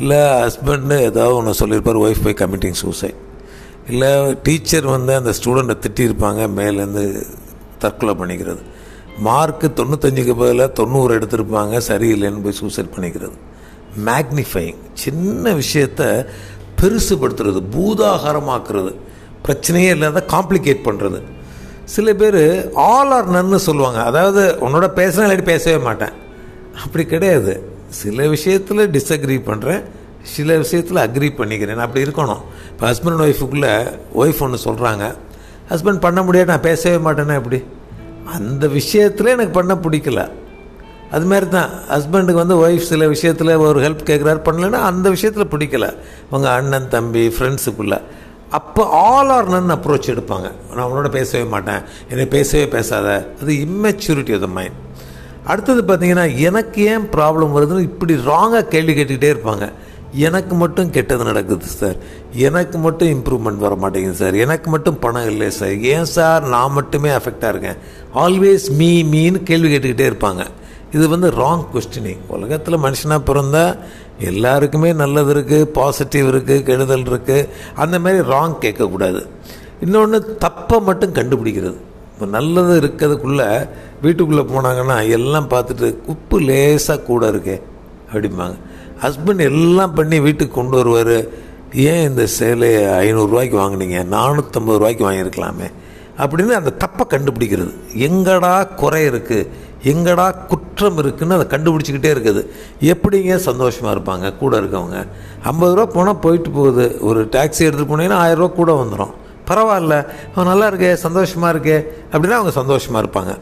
Speaker 2: இல்லை ஹஸ்பண்டு ஏதாவது ஒன்று சொல்லியிருப்பார் ஒய்ஃப் போய் கமிட்டிங் சூசைட் இல்லை டீச்சர் வந்து அந்த ஸ்டூடெண்ட்டை திட்டியிருப்பாங்க மேலேருந்து தற்கொலை பண்ணிக்கிறது. மார்க்கு தொண்ணூத்தஞ்சுக்கு பதிலாக தொண்ணூறு எடுத்திருப்பாங்க சரியில்லைன்னு போய் சூசைட் பண்ணிக்கிறது. மேக்னிஃபைங் சின்ன விஷயத்த பெருசுபடுத்துறது பூதாகாரமாக்குறது. பிரச்சனையே இல்லாத காம்ப்ளிகேட் பண்ணுறது சில பேர் ஆல் ஆர் நன்னு சொல்லுவாங்க. அதாவது உன்னோட பேசுனா இல்லாட்டி பேசவே மாட்டேன். அப்படி கிடையாது. சில விஷயத்தில் டிஸ்அக்ரி பண்ணுறேன் சில விஷயத்தில் அக்ரி பண்ணிக்கிறேன். அப்படி இருக்கணும். இப்போ ஹஸ்பண்ட் அண்ட் ஒய்ஃபுக்குள்ளே ஒய்ஃப் ஒன்று சொல்கிறாங்க ஹஸ்பண்ட் பண்ண முடியாது நான் பேசவே மாட்டேன்னா எப்படி? அந்த விஷயத்தில் எனக்கு பண்ண பிடிக்கல. அது மாதிரி தான் ஹஸ்பண்டுக்கு வந்து ஒய்ஃப் சில விஷயத்தில் ஒரு ஹெல்ப் கேட்குறாரு பண்ணலன்னா அந்த விஷயத்தில் பிடிக்கல. உங்கள் அண்ணன் தம்பி ஃப்ரெண்ட்ஸுக்குள்ளே அப்போ ஆல் ஆர் நன் அப்ரோச் எடுப்பாங்க. நான் உன்னோட பேசவே மாட்டேன். என்னை பேசவே பேசாத. அது இம்மெச்சூரிட்டி ஆஃப் த மைண்ட் அடுத்தது பார்த்தீங்கன்னா எனக்கு ஏன் ப்ராப்ளம் வருதுன்னு இப்படி ராங்காக கேள்வி கேட்டுக்கிட்டே இருப்பாங்க. எனக்கு மட்டும் கெட்டது நடக்குது சார் எனக்கு மட்டும் இம்ப்ரூவ்மெண்ட் வர மாட்டேங்குது சார் எனக்கு மட்டும் பணம் இல்லை சார் ஏன் சார் நான் மட்டுமே அஃபெக்டாக இருக்கேன். ஆல்வேஸ் மீ மீன்னு கேள்வி கேட்டுக்கிட்டே இருப்பாங்க. இது வந்து ராங் கொஸ்டினிங் உலகத்தில் மனுஷனாக பிறந்தா எல்லாருக்குமே நல்லது இருக்குது பாசிட்டிவ் இருக்குது கெடுதல் இருக்குது அந்த மாதிரி ராங் கேட்கக்கூடாது. இன்னொன்று தப்பை மட்டும் கண்டுபிடிக்கிறது. இப்போ நல்லது இருக்கிறதுக்குள்ளே வீட்டுக்குள்ளே போனாங்கன்னா எல்லாம் பார்த்துட்டு உப்பு லேசாக கூட இருக்கே அப்படிம்பாங்க. ஹஸ்பண்ட் எல்லாம் பண்ணி வீட்டுக்கு கொண்டு வருவார். ஏன் இந்த சேலையை ஐநூறுரூவாய்க்கு வாங்கினீங்க? நானூற்றம்பது ரூபாய்க்கு வாங்கியிருக்கலாமே. அப்படின்னு அந்த தப்பை கண்டுபிடிக்கிறது. எங்கடா குறை இருக்குது எங்கடா குற்றம் இருக்குன்னு அதை கண்டுபிடிச்சிக்கிட்டே இருக்குது. எப்படிங்க சந்தோஷமாக இருப்பாங்க? கூட இருக்கவங்க. ஐம்பது ரூபா போனால் போயிட்டு போகுது. ஒரு டாக்ஸி எடுத்துகிட்டு போனீங்கன்னா ஆயிரம் ரூபா கூட வந்துடும் பரவாயில்ல. அவன் நல்லா இருக்கே சந்தோஷமாக இருக்கே அப்படின்னா அவங்க சந்தோஷமாக இருப்பாங்க.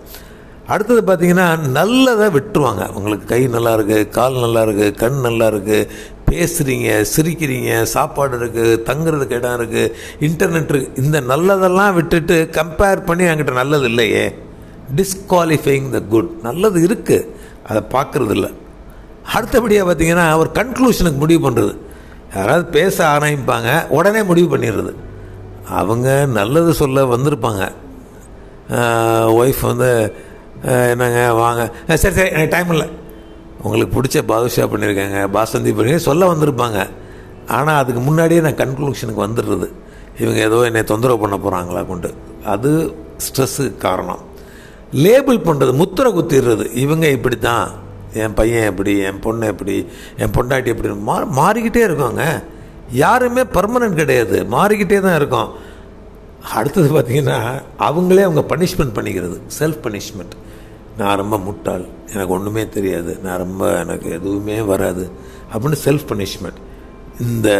Speaker 2: அடுத்தது பார்த்திங்கன்னா நல்லதை விட்டுருவாங்க. உங்களுக்கு கை நல்லா இருக்குது கால் நல்லா இருக்குது கண் நல்லா இருக்குது பேசுகிறீங்க சிரிக்கிறீங்க சாப்பாடு இருக்குது தங்குறதுக்கு இடம் இருக்குது இன்டர்நெட் இருக்குது இந்த நல்லதெல்லாம் விட்டுட்டு கம்பேர் பண்ணி என்கிட்ட நல்லது இல்லையே. டிஸ்குவாலிஃபைங் த குட் நல்லது இருக்குது அதை பார்க்குறது இல்லை அடுத்தபடியாக பார்த்தீங்கன்னா ஒரு கன்க்ளூஷனுக்கு முடிவு பண்ணுறது யாராவது பேச ஆரம்பிப்பாங்க உடனே முடிவு பண்ணிடுறது. அவங்க நல்லது சொல்ல வந்திருப்பாங்க. ஒய்ஃப் வந்து என்னங்க வாங்க. சரி சரி எனக்கு டைம் இல்லை. உங்களுக்கு பிடிச்ச பாதுஷா பண்ணியிருக்காங்க பாசந்தி பண்ணி சொல்ல வந்திருப்பாங்க. ஆனால் அதுக்கு முன்னாடியே நான் கன்க்ளூஷனுக்கு வந்துடுறது. இவங்க ஏதோ என்னை தொந்தரவு பண்ண போகிறாங்களா கொண்டு. அது ஸ்ட்ரெஸ்ஸுக்கு காரணம். லேபிள் பண்ணுறது முத்திரை குத்திடுறது. இவங்க இப்படி தான் என் பையன் எப்படி என் பொண்ணு எப்படி என் பொண்டாட்டி எப்படி. மா மாறிக்கிட்டே இருக்கோங்க. யாருமே பர்மனன்ட் கிடையாது. மாறிக்கிட்டே தான் இருக்கோம். அடுத்தது பார்த்திங்கன்னா அவங்களே அவங்க பனிஷ்மெண்ட் பண்ணிக்கிறது. செல்ஃப் பனிஷ்மெண்ட் நான் ரொம்ப முட்டாள். எனக்கு ஒன்றுமே தெரியாது. நான் ரொம்ப எனக்கு எதுவுமே வராது. அப்படின்னு செல்ஃப் பனிஷ்மெண்ட் இந்த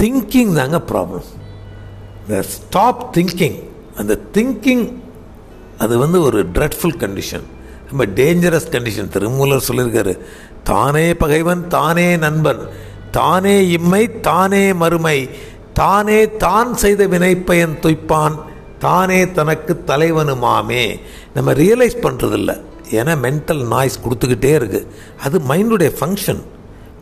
Speaker 2: திங்கிங் தாங்க ப்ராப்ளம் இந்த ஸ்டாப் திங்கிங் அந்த திங்கிங் அது வந்து ஒரு ட்ரெட்ஃபுல் கண்டிஷன் ரொம்ப டேஞ்சரஸ் கண்டிஷன் திருமூலர் சொல்லியிருக்காரு தானே பகைவன் தானே நண்பன் தானே இம்மை தானே மறுமை தானே தான் செய்த வினைப்பயன் துய்ப்பான் தானே தனக்கு தலைவனுமாமே. நம்ம ரியலைஸ் பண்ணுறதில்ல ஏன்னா மென்டல் நாய்ஸ் கொடுத்துக்கிட்டே இருக்குது அது மைண்டுடைய ஃபங்க்ஷன்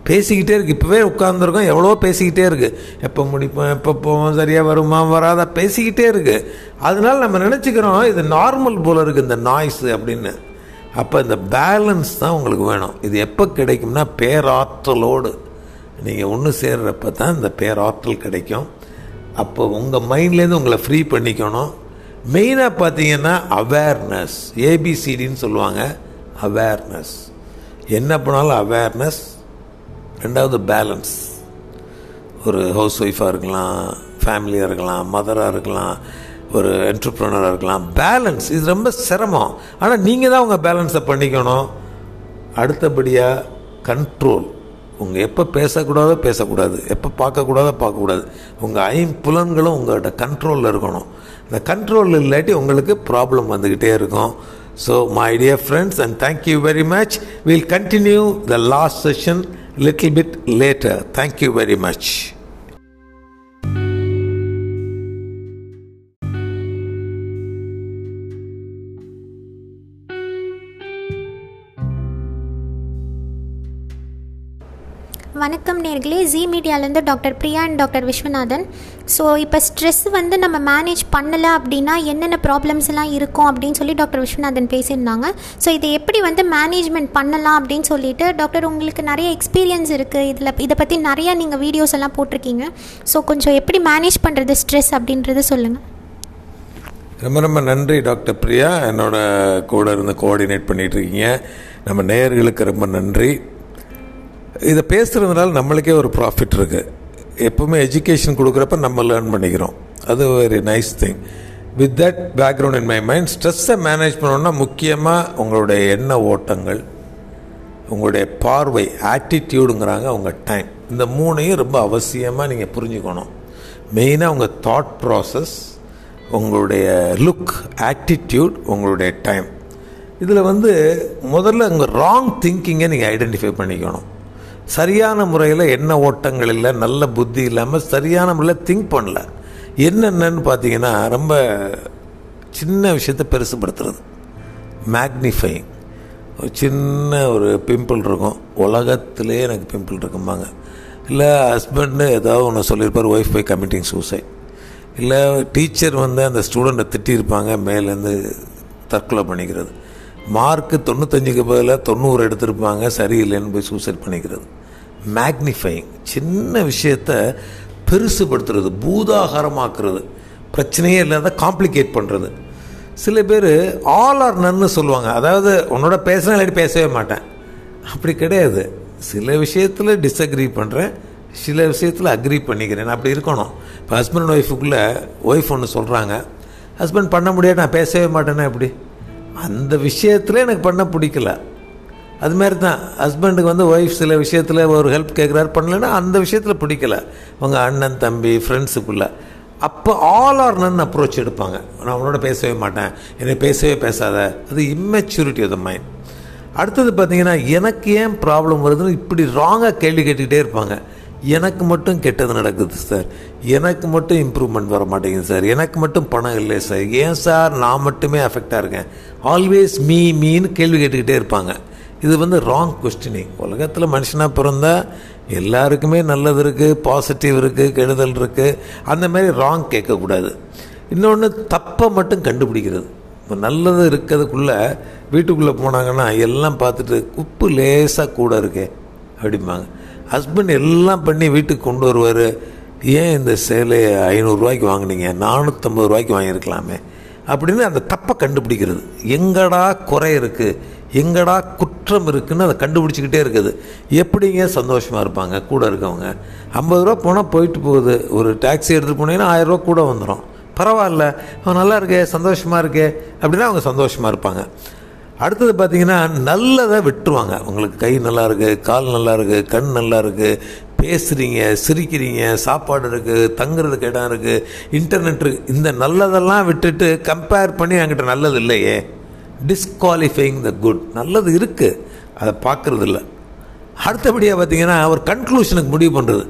Speaker 2: பேசிக்கிட்டே இருக்குது இப்போவே உட்காந்துருக்கோம் எவ்வளோ பேசிக்கிட்டே இருக்குது எப்போ முடிப்போம் எப்போ போவோம் சரியாக வருமா வராதா பேசிக்கிட்டே இருக்குது அதனால நம்ம நினச்சிக்கிறோம் இது நார்மல் போல் இருக்குது இந்த நாய்ஸ் அப்படின்னு. அப்போ இந்த பேலன்ஸ் தான் உங்களுக்கு வேணும். இது எப்போ கிடைக்கும்னா பேராற்றலோடு. நீங்கள் ஒன்று சேர்றப்ப தான் இந்த பேராற்றல் கிடைக்கும். அப்போ உங்கள் மைண்ட்லேருந்து உங்களை ஃப்ரீ பண்ணிக்கணும். மெயினாக பார்த்தீங்கன்னா அவேர்னஸ் ஏபிசிடின்னு சொல்லுவாங்க. அவேர்னஸ் என்ன பண்ணாலும் அவேர்னஸ் ரெண்டாவது பேலன்ஸ் ஒரு ஹவுஸ் ஒய்ஃபாக இருக்கலாம் ஃபேமிலியாக இருக்கலாம் மதராக இருக்கலாம் ஒரு என்டர்ப்ரனராக இருக்கலாம். பேலன்ஸ் இது ரொம்ப சிரமம். ஆனால் நீங்கள் தான் உங்கள் பேலன்ஸை பண்ணிக்கணும். அடுத்தபடியாக கண்ட்ரோல் உங்கள் எப்போ பேசக்கூடாதோ பேசக்கூடாது. எப்போ பார்க்கக்கூடாதோ பார்க்கக்கூடாது. உங்கள் ஐம்புலன்களும் உங்கள்கிட்ட கண்ட்ரோலில் இருக்கணும். இந்த கண்ட்ரோல் இல்லாட்டி உங்களுக்கு ப்ராப்ளம் வந்துக்கிட்டே இருக்கும். So my dear friends and thank you very much will continue the last session little bit later. Thank you very much.
Speaker 1: வணக்கம் நேர்களே G மீடியாலேருந்து doctor Priya and doctor Viswanathan. So இப்போ ஸ்ட்ரெஸ் வந்து நம்ம manage பண்ணலை அப்படின்னா என்னென்ன ப்ராப்ளம்ஸ் எல்லாம் இருக்கும் அப்படின்னு சொல்லி டாக்டர் விஸ்வநாதன் பேசியிருந்தாங்க. ஸோ இதை எப்படி வந்து மேனேஜ்மெண்ட் பண்ணலாம் அப்படின்னு சொல்லிட்டு டாக்டர் உங்களுக்கு நிறைய எக்ஸ்பீரியன்ஸ் இருக்குது இதில் இதை பற்றி நிறையா நீங்கள் வீடியோஸ் எல்லாம் போட்டிருக்கீங்க. ஸோ கொஞ்சம் எப்படி மேனேஜ் பண்ணுறது ஸ்ட்ரெஸ் அப்படின்றத சொல்லுங்கள்
Speaker 2: ரொம்ப ரொம்ப நன்றி டாக்டர் பிரியா. என்னோட கூட இருந்து கோஆர்டினேட் பண்ணிகிட்ருக்கீங்க நம்ம நேயர்களுக்கு ரொம்ப நன்றி. இதை பேசுகிறதுனால நம்மளுக்கே ஒரு ப்ராஃபிட் இருக்குது எப்போவுமே எஜுகேஷன் கொடுக்குறப்ப நம்ம லேர்ன் பண்ணிக்கிறோம். அது very nice thing with that background in my mind ஸ்ட்ரெஸ்ஸை மேனேஜ் பண்ணணும்னா முக்கியமாக உங்களுடைய எண்ண ஓட்டங்கள் உங்களுடைய பார்வை ஆட்டிடியூடுங்கிறாங்க உங்கள் டைம் இந்த மூணையும் ரொம்ப அவசியமாக நீங்கள் புரிஞ்சுக்கணும். மெயினாக உங்கள் தாட் ப்ராசஸ் உங்களுடைய லுக் ஆட்டிடியூட் உங்களுடைய டைம் இதில் வந்து முதல்ல உங்கள் ராங் திங்கிங்கை நீங்கள் ஐடென்டிஃபை பண்ணிக்கணும். சரியான முறையில் எண்ண ஓட்டங்கள் இல்லை நல்ல புத்தி இல்லாமல் சரியான முறையில் திங்க் பண்ணல. என்னென்னு பார்த்தீங்கன்னா ரொம்ப சின்ன விஷயத்தை பெருசுப்படுத்துறது மேக்னிஃபைங் ஒரு சின்ன ஒரு பிம்பிள் இருக்கும். உலகத்திலே எனக்கு பிம்பிள் இருக்கும்பாங்க. இல்லை ஹஸ்பண்டு ஏதாவது ஒன்று சொல்லியிருப்பார் ஒய்ஃப் பை கமிட்டிங் சூசைட் இல்லை டீச்சர் வந்து அந்த ஸ்டூடெண்ட்டை திட்டியிருப்பாங்க மேலேருந்து தற்கொலை பண்ணிக்கிறது. மார்க்கு தொண்ணூத்தஞ்சுக்கு பதிலாக தொண்ணூறு எடுத்திருப்பாங்க சரியில்லைன்னு போய் சூசைட் பண்ணிக்கிறது. மேக்னிஃபைங் சின்ன விஷயத்த பெருசுபடுத்துறது பூதாகாரமாக்குறது. பிரச்சனையே இல்லாத காம்ப்ளிகேட் பண்ணுறது சில பேர் ஆல் ஆர் நன்னு சொல்லுவாங்க. அதாவது உன்னோட பேசுனா இல்லாட்டி பேசவே மாட்டேன். அப்படி கிடையாது. சில விஷயத்தில் டிஸ்அக்ரி பண்ணுறேன் சில விஷயத்தில் அக்ரி பண்ணிக்கிறேன். அப்படி இருக்கணும். இப்போ ஹஸ்பண்ட் அண்ட் ஒய்ஃபுக்குள்ளே ஒய்ஃப் ஒன்று சொல்கிறாங்க ஹஸ்பண்ட் பண்ண முடியாது நான் பேசவே மாட்டேன்னா எப்படி? அந்த விஷயத்தில் எனக்கு பண்ண பிடிக்கல. அது மாதிரி தான் ஹஸ்பண்டுக்கு வந்து ஒய்ஃப் சில விஷயத்தில் ஒரு ஹெல்ப் கேட்குறாரு பண்ணலன்னா அந்த விஷயத்தில் பிடிக்கல. உங்கள் அண்ணன் தம்பி ஃப்ரெண்ட்ஸுக்குள்ளே அப்போ ஆல் ஆர் நன் அப்ரோச் எடுப்பாங்க. நான் அவனோட பேசவே மாட்டேன். என்னை பேசவே பேசாத. அது இம்மெச்சூரிட்டி ஆஃப் த மைண்ட் அடுத்தது பார்த்தீங்கன்னா எனக்கு ஏன் ப்ராப்ளம் வருதுன்னு இப்படி ராங்காக கேள்வி கேட்டுக்கிட்டே இருப்பாங்க. எனக்கு மட்டும் கெட்டது நடக்குது சார் எனக்கு மட்டும் இம்ப்ரூவ்மெண்ட் வர மாட்டேங்குது சார் எனக்கு மட்டும் பணம் இல்லை சார் ஏன் சார் நான் மட்டுமே அஃபெக்டாக இருக்கேன். ஆல்வேஸ் மீ மீன்னு கேள்வி கேட்டுக்கிட்டே இருப்பாங்க. இது வந்து ராங் கொஸ்டினிங் உலகத்தில் மனுஷனாக பிறந்தா எல்லாருக்குமே நல்லது இருக்குது பாசிட்டிவ் இருக்குது கெடுதல் இருக்குது அந்த மாதிரி ராங் கேட்கக்கூடாது. இன்னொன்று தப்பை மட்டும் கண்டுபிடிக்கிறது. இப்போ நல்லது இருக்கிறதுக்குள்ளே வீட்டுக்குள்ளே போனாங்கன்னா எல்லாம் பார்த்துட்டு உப்பு லேசாக கூட இருக்கே அப்படிம்பாங்க. ஹஸ்பண்ட் எல்லாம் பண்ணி வீட்டுக்கு கொண்டு வருவார். ஏன் இந்த சேலையை ஐநூறுரூவாய்க்கு வாங்கினீங்க? நானூற்றம்பது ரூபாய்க்கு வாங்கியிருக்கலாமே. அப்படின்னு அந்த தப்பை கண்டுபிடிக்கிறது. எங்கடா குறை இருக்குது எங்கடா குற்றம் இருக்குதுன்னு அதை கண்டுபிடிச்சிக்கிட்டே இருக்குது. எப்படிங்க சந்தோஷமாக இருப்பாங்க? கூட இருக்கவங்க. ஐம்பது ரூபா போனால் போயிட்டு போகுது. ஒரு டாக்ஸி எடுத்துகிட்டு போனீங்கன்னா ஆயிரம் ரூபா கூட வந்துடும் பரவாயில்ல. அவன் நல்லா இருக்கே சந்தோஷமாக இருக்கே அப்படின்னா அவங்க சந்தோஷமாக இருப்பாங்க. அடுத்தது பார்த்தீங்கன்னா நல்லதை விட்டுருவாங்க. உங்களுக்கு கை நல்லா இருக்குது கால் நல்லா இருக்குது கண் நல்லா இருக்குது பேசுகிறீங்க சிரிக்கிறீங்க சாப்பாடு இருக்குது தங்குறதுக்கு இடம் இருக்குது இன்டர்நெட் இருக்குது இந்த நல்லதெல்லாம் விட்டுட்டு கம்பேர் பண்ணி என்கிட்ட நல்லது இல்லையே. டிஸ்குவாலிஃபைங் த குட் நல்லது இருக்குது அதை பார்க்குறது இல்லை. அடுத்தபடியாக பார்த்தீங்கன்னா ஒரு கன்க்ளூஷனுக்கு முடிவு பண்ணுறது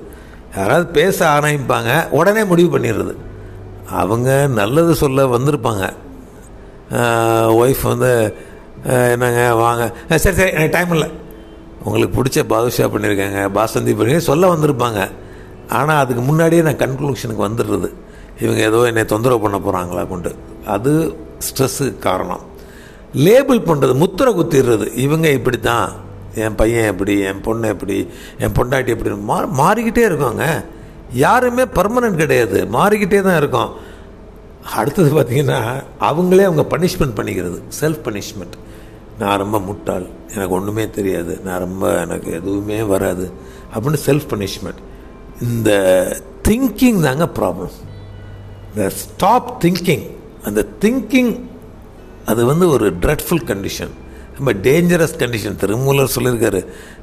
Speaker 2: யாராவது பேச ஆரம்பிப்பாங்க உடனே முடிவு பண்ணிடுறது. அவங்க நல்லது சொல்ல வந்திருப்பாங்க. ஒய்ஃப் வந்து என்னங்க வாங்க. சரி சரி எனக்கு டைம் இல்லை. உங்களுக்கு பிடிச்ச பாதுஷா பண்ணியிருக்காங்க பாசந்தி பண்ணி சொல்ல வந்திருப்பாங்க. ஆனால் அதுக்கு முன்னாடியே நான் கன்க்ளூஷனுக்கு வந்துடுறது. இவங்க ஏதோ என்னை தொந்தரவு பண்ண போகிறாங்களா கொண்டு. அது ஸ்ட்ரெஸ்ஸு காரணம். லேபிள் பண்ணுறது முத்திரை குத்திடுறது. இவங்க இப்படி தான் என் பையன் எப்படி என் பொண்ணு எப்படி என் பொண்டாட்டி எப்படி. மா மாறிக்கிட்டே இருக்கோங்க. யாருமே பர்மனன்ட் கிடையாது. மாறிக்கிட்டே தான் இருக்கும். அடுத்தது பார்த்திங்கன்னா அவங்களே அவங்க பனிஷ்மெண்ட் பண்ணிக்கிறது. செல்ஃப் பனிஷ்மெண்ட் நான் ரொம்ப முட்டாள் எனக்கு ஒன்றுமே தெரியாது நான் ரொம்ப எனக்கு எதுவுமே வராது அப்படின்னு செல்ஃப் பனிஷ்மெண்ட் இந்த திங்கிங் தாங்க ப்ராப்ளம் இந்த ஸ்டாப் திங்கிங் அந்த திங்கிங் அது வந்து ஒரு ட்ரெட்ஃபுல் கண்டிஷன் ரொம்ப டேஞ்சரஸ் கண்டிஷன் திருமூலர் சொல்லியிருக்காரு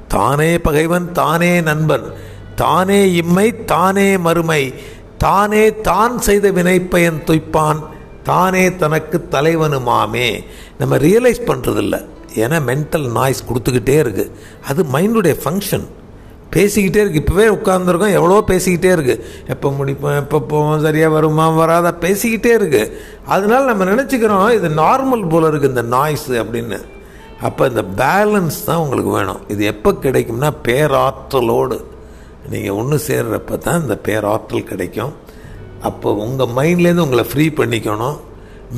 Speaker 2: தானே பகைவன் தானே நண்பன் தானே இம்மை தானே மறுமை தானே தான் செய்த வினைப்பயன் துய்ப்பான் தானே தனக்கு தலைவனுமாமே. நம்ம ரியலைஸ் பண்ணுறதில்ல ஏன்னா மென்டல் நாய்ஸ் கொடுத்துக்கிட்டே இருக்குது அது மைண்டுடைய ஃபங்க்ஷன் பேசிக்கிட்டே இருக்குது இப்போவே உட்காந்துருக்கோம் எவ்வளோ பேசிக்கிட்டே இருக்குது எப்போ முடிப்போம் எப்போ போவோம் சரியாக வருமா வராதா பேசிக்கிட்டே இருக்குது அதனால நம்ம நினச்சிக்கிறோம் இது நார்மல் போல் இருக்குது இந்த நாய்ஸ் அப்படின்னு. அப்போ இந்த பேலன்ஸ் தான் உங்களுக்கு வேணும். இது எப்போ கிடைக்கும்னா பேராற்றலோடு. நீங்கள் ஒன்று சேர்றப்ப தான் இந்த பேராற்றல் கிடைக்கும். அப்போ உங்கள் மைண்ட்லேருந்து உங்களை ஃப்ரீ பண்ணிக்கணும்.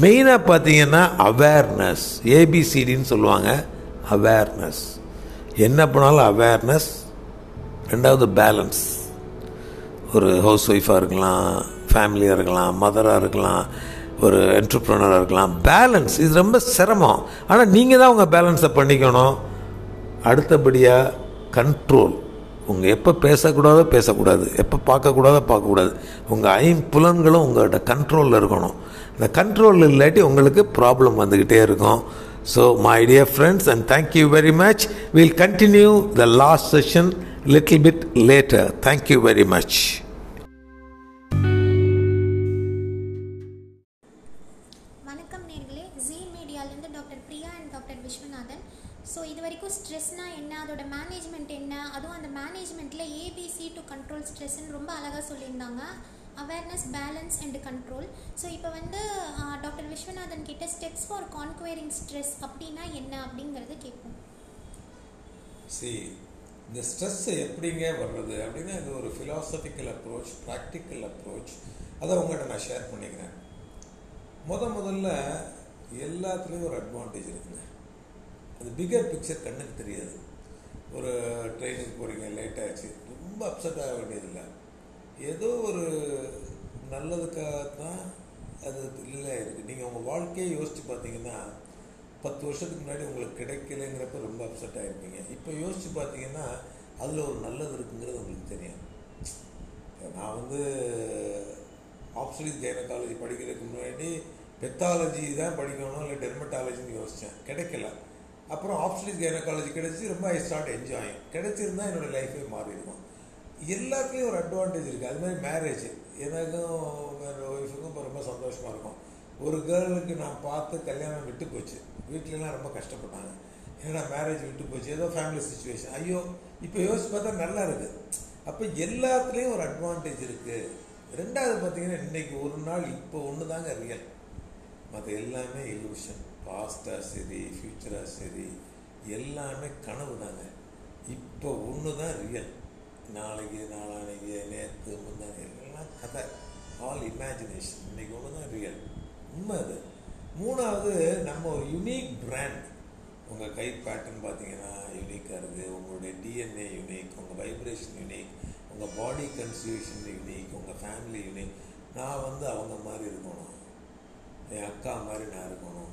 Speaker 2: மெயினாக பார்த்தீங்கன்னா அவேர்னஸ் ஏபிசிடின்னு சொல்லுவாங்க. அவேர்னஸ் என்ன பண்ணாலும் அவேர்னஸ் ரெண்டாவது பேலன்ஸ் ஒரு ஹவுஸ் ஒய்ஃபாக இருக்கலாம் ஃபேமிலியாக இருக்கலாம் மதராக இருக்கலாம் ஒரு என்டர்ப்ரனராக இருக்கலாம். பேலன்ஸ் இது ரொம்ப சிரமம். ஆனால் நீங்கள் தான் உங்கள் பேலன்ஸை பண்ணிக்கணும். அடுத்தபடியாக கண்ட்ரோல் உங்கள் எப்போ பேசக்கூடாதோ பேசக்கூடாது. எப்போ பார்க்கக்கூடாதோ பார்க்கக்கூடாது. உங்கள் ஐம்புலன்களும் உங்கள்கிட்ட கண்ட்ரோலில் இருக்கணும். இந்த கண்ட்ரோல் இல்லாட்டி உங்களுக்கு ப்ராப்ளம் வந்துக்கிட்டே இருக்கும். So my dear friends and thank you very much will continue the last session little bit later thank you very much
Speaker 1: steps for conquering stress அப்படின்னா என்ன அப்படிங்கிறது கேட்போம்.
Speaker 2: சி இந்த ஸ்ட்ரெஸ் எப்படிங்க வர்றது அப்படின்னா இது ஒரு ஃபிலாசபிக்கல் அப்ரோச் ப்ராக்டிக்கல் அப்ரோச் அதை உங்கள்கிட்ட நான் ஷேர் பண்ணிக்கிறேன். முத முதல்ல எல்லாத்துலேயும் ஒரு அட்வான்டேஜ் இருக்குங்க. அது பிகர் பிக்சர் கண்ணுக்கு தெரியாது. ஒரு ட்ரெயினுக்கு போகிறீங்க லேட் ஆச்சு ரொம்ப அப்செட் ஆக வேண்டியதில்லை. ஏதோ ஒரு நல்லதுக்காகத்தான் அது இல்லை. இருக்குது நீங்கள் உங்கள் வாழ்க்கையை யோசித்து பார்த்தீங்கன்னா பத்து வருஷத்துக்கு முன்னாடி உங்களுக்கு கிடைக்கலைங்கிறப்ப ரொம்ப அப்செட் ஆகிருப்பீங்க இப்போ யோசித்து பார்த்தீங்கன்னா அதில் ஒரு நல்லது இருக்குங்கிறது உங்களுக்கு தெரியும். நான் வந்து ஆப்சலிஸ் கைனகாலஜி படிக்கிறதுக்கு முன்னாடி பெத்தாலஜி தான் படிக்கணும் இல்லை டெர்மட்டாலஜின்னு யோசித்தேன் கிடைக்கல. அப்புறம் ஆப்சலிஸ் கைனகாலஜி கிடைச்சி ரொம்ப ஐ ஸ்டார்ட் என்ஜாயும் கிடைச்சிருந்தா என்னோடய லைஃபே மாறி இருக்கும் எல்லாத்துலேயும் ஒரு அட்வான்டேஜ் இருக்குது அது மாதிரி மேரேஜ் எனக்கும் வேறு ஒய்ஃபுக்கும் இப்போ ரொம்ப சந்தோஷமாக இருக்கும். ஒரு கேர்ளுக்கு நான் பார்த்து கல்யாணம் விட்டு போச்சு. வீட்டிலலாம் ரொம்ப கஷ்டப்பட்டாங்க. ஏன்னா மேரேஜ் விட்டு போச்சு? ஏதோ ஃபேமிலி சுச்சுவேஷன் ஐயோ இப்போ யோசிச்சு பார்த்தா நல்லா இருக்குது அப்போ எல்லாத்துலேயும் ஒரு அட்வான்டேஜ் இருக்குது ரெண்டாவது பார்த்தீங்கன்னா இன்னைக்கு ஒரு நாள் இப்போ ஒன்று தாங்க ரியல் மற்ற எல்லாமே இல்யூஷன் பாஸ்டாக சரி ஃப்யூச்சராக சரி எல்லாமே கனவு தாங்க இப்போ ஒன்று தான் ரியல் நாளைக்கு நாளானைக்கு நேற்று முன்னாடி எல்லாம் கதை. ஆல் இமேஜினேஷன் இன்றைக்கி ஒன்று தான் ரியல் உண்மை அது. மூணாவது நம்ம ஒரு யுனிக் பிராண்ட் உங்கள் கை பேட்டர்ன் பார்த்தீங்கன்னா யூனிக்காக இருக்குது உங்களுடைய டிஎன்ஏ யூனிக் உங்கள் வைப்ரேஷன் யூனிக் உங்கள் பாடி கன்ஸ்டியூஷன் யூனிக் உங்கள் ஃபேமிலி யூனிக் நான் வந்து அவங்க மாதிரி இருக்கணும். என் அக்கா மாதிரி நான் இருக்கணும்.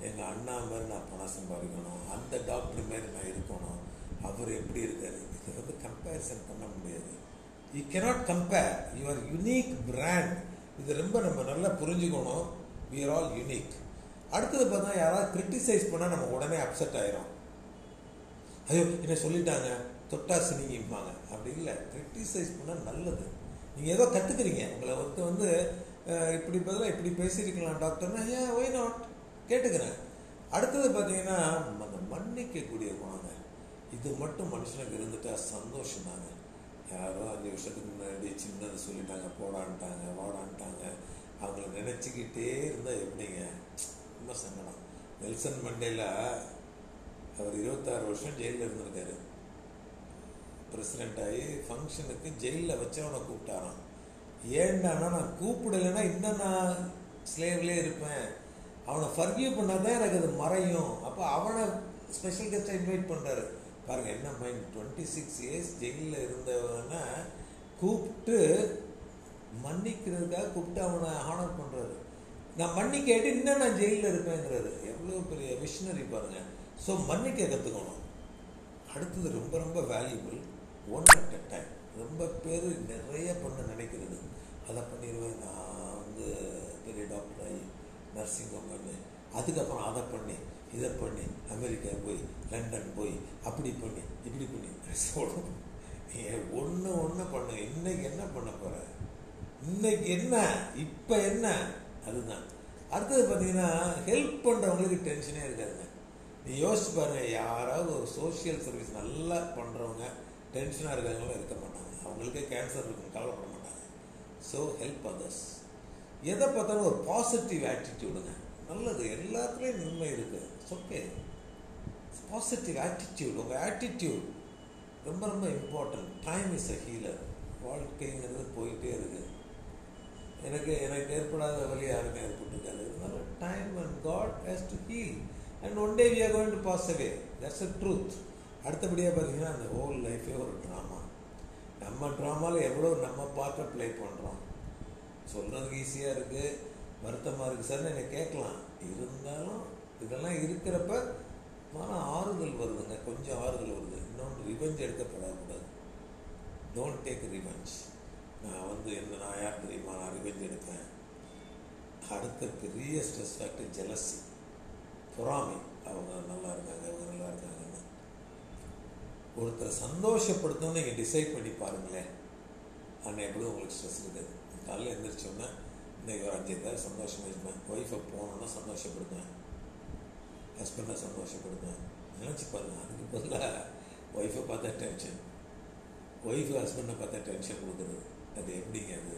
Speaker 2: எங்கள் அண்ணா மாதிரி நான் பணம் சம்பாதிக்கணும். அந்த டாக்டர் மாதிரி நான் இருக்கணும். அவர் எப்படி இருக்காரு? இது வந்து கம்பேரிசன் பண்ண முடியாது. You cannot compare your unique brand இது ரொம்ப நம்ம நல்லா புரிஞ்சுக்கணும். வி ஆர் ஆல் யூனிக் அடுத்தது பார்த்தா யாராவது கிரிட்டிசைஸ் பண்ணால் நம்ம உடனே அப்செட் ஆயிரும். ஐயோ என்ன சொல்லிட்டாங்க? தொட்டா சினிங்கிப்பாங்க அப்படி இல்லை. கிரிட்டிசைஸ் பண்ணால் நல்லது. நீங்கள் ஏதோ கற்றுக்குறீங்க உங்களை ஒருத்தர் வந்து இப்படி பதிலாக இப்படி பேசியிருக்கலாம் டாக்டர்னா ஏன் ஒய் நாட் கேட்டுக்கிறேன். அடுத்தது பார்த்தீங்கன்னா அந்த மன்னிக்கக்கூடிய குணம். இது மட்டும் மனுஷனுக்கு இருந்துட்டா சந்தோஷம் தாங்க. யாரோ அஞ்சு வருஷத்துக்கு முன்னாடி சின்னது சொல்லிட்டாங்க போடான்ட்டாங்க வாடான்ட்டாங்க. அவங்கள நினச்சிக்கிட்டே இருந்தால் எப்படிங்க? ரொம்ப சங்கடம். நெல்சன் மண்டேலா அவர் இருபத்தாறு வருஷம் ஜெயிலில் இருந்திருக்காரு. பிரசிடென்ட் ஆகி ஃபங்க்ஷனுக்கு ஜெயிலில் வச்சவனை கூப்பிட்டாராம். ஏண்டானா நான் கூப்பிடலைன்னா இன்னும் நான் ஸ்லேவ்லேயே இருப்பேன். அவனை ஃபர்கியூ பண்ணாதான் எனக்கு அது மறையும். அப்போ அவனை ஸ்பெஷல் கெஸ்ட்டை இன்வைட் பண்ணுறாரு பாருங்க என்ன மைண்ட் டுவெண்ட்டி சிக்ஸ் இயர்ஸ் ஜெயிலில் இருந்தவனை கூப்பிட்டு மன்னிக்கிறதுக்காக கூப்பிட்டு அவனை ஹானர் பண்ணுறாரு நான் மன்னிக்காட்டி இன்னும் நான் ஜெயிலில் இருப்பேங்கிறது எவ்வளோ பெரிய மிஷினரி பாருங்க. ஸோ மன்னிக்க கற்றுக்கணும் அடுத்தது ரொம்ப ரொம்ப valuable one at a time ரொம்ப பேர் நிறைய பண்ண நினைக்கிறது. அதை பண்ணிடுவேன். நான் வந்து பெரிய டாக்டர் ஆகி நர்சிங் ஹோம் அதுக்கப்புறம் அதை பண்ணி இதை பண்ணி அமெரிக்கா போய் லண்டன் போய் அப்படி பண்ணி இப்படி பண்ணி. சொல்லணும் நீங்கள் ஒன்று ஒன்று பண்ணுங்க இன்னைக்கு என்ன பண்ண போகிற இன்னைக்கு என்ன? இப்போ என்ன? அதுதான். அடுத்தது பார்த்தீங்கன்னா ஹெல்ப் பண்ணுறவங்களுக்கு டென்ஷனே இருக்காதுங்க. நீ யோசிச்சு பாருங்க யாராவது ஒரு சோஷியல் சர்வீஸ் நல்லா பண்ணுறவங்க டென்ஷனாக இருக்காங்களோ இருக்க மாட்டாங்க. அவங்களுக்கே கேன்சர் இருக்கும் கவலைப்பட மாட்டாங்க. ஸோ ஹெல்ப் அதர்ஸ் எதை பார்த்தாலும் ஒரு பாசிட்டிவ் ஆட்டிடியூடுங்க நல்லது எல்லாத்துலேயும் நன்மை இருக்குது ஓகே பாசிட்டிவ் ஆட்டிடியூட் உங்கள் ஆட்டிடியூட் ரொம்ப ரொம்ப important time is a healer வாழ்க்கைங்கிறது போயிட்டே இருக்குது எனக்கு எனக்கு ஏற்படாத வழி யாருமே ஏற்பட்டுருக்காது. அதனால time and God has to heal and one day we are going to pass away that's a truth அடுத்தபடியாக பார்த்தீங்கன்னா அந்த ஹோல் லைஃபே ஒரு ட்ராமா நம்ம ட்ராமாவில் எவ்வளோ நம்ம பார்க்க ப்ளே பண்ணுறோம் சொல்கிறதுக்கு ஈஸியாக இருக்குது வருத்தமாக இருக்குது சார் என்னை கேட்கலாம். இருந்தாலும் இதெல்லாம் இருக்கிறப்ப மன ஆறுதல் வருதுங்க. கொஞ்சம் ஆறுதல் வருது. இன்னொன்று ரிவெஞ்ச் எடுக்கப்படக்கூடாது. டோன்ட் டேக் ரிவெஞ்ச் நான் வந்து என்ன நான் யார் தெரியுமா? நான் ரிவெஞ்ச் எடுப்பேன். அடுத்த பெரிய ஸ்ட்ரெஸ் ஃபேக்டர் ஜெலசி பொறாமை. அவங்க நல்லா இருக்காங்க அவங்க நல்லா இருக்காங்கன்னு. ஒருத்தரை சந்தோஷப்படுத்தணும்னு நீங்கள் டிசைட் பண்ணி பாருங்களேன். ஆனால் எப்படி உங்களுக்கு ஸ்ட்ரெஸ் இருக்காது. காலையில் எழுந்திரிச்சோன்னா இன்றைக்கி ஒரு அஞ்சு பேர் சந்தோஷமாக இருப்பேன் ஒய்ஃபை போனோன்னா சந்தோஷப்படுவேன் ஹஸ்பண்டை சந்தோஷப்படுவேன் நினச்சி பாருங்க அதுக்கு பதிலாக ஒய்ஃபை பார்த்தா டென்ஷன் ஒய்ஃபு ஹஸ்பண்டை பார்த்தா டென்ஷன் கொடுக்குறது அது எப்படிங்க அது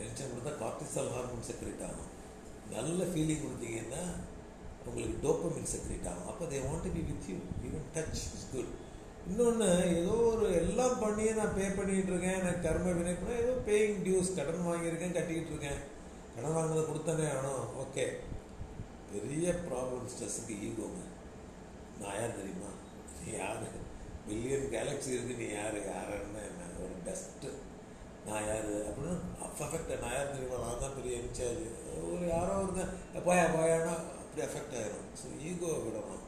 Speaker 2: டென்ஷன் கொடுத்தா கார்டிசால் ஹார்மோன் செக்ரேட் ஆகும் நல்ல ஃபீலிங் கொடுத்தீங்கன்னா உங்களுக்கு டோப்பமின் செக்ரேட் ஆகும் அப்போ they want be with you even touch is good இன்னொன்று ஏதோ ஒரு எல்லாம் பண்ணியே நான் பே பண்ணிகிட்டு இருக்கேன் எனக்கு கர்ம வினை ஏதோ பேயிங் டியூஸ் கடன் வாங்கியிருக்கேன் கட்டிக்கிட்டு இருக்கேன் கடன் வாங்கினதை கொடுத்தானே ஆகணும் ஓகே பெரிய ப்ராப்ளம் ஸ்ட்ரெஸ்ஸுக்கு ஈகோங்க நான் யார் தெரியுமா? நீ யார்? மில்லியன் கேலக்ஸி இருக்கு நீ யார்? யாருன்னா என்ன ஒரு டஸ்ட்டு நான் யார்? அப்படின்னு அஃபெக்ட் நான் யார் தெரியுமா? நான் தான் பெரிய இன்சார்ஜ் ஒரு யாரோ ஒருத்தன் போயா போயானா அப்படி அஃபெக்ட் ஆகிடும் ஸோ ஈகோவை விடணும்.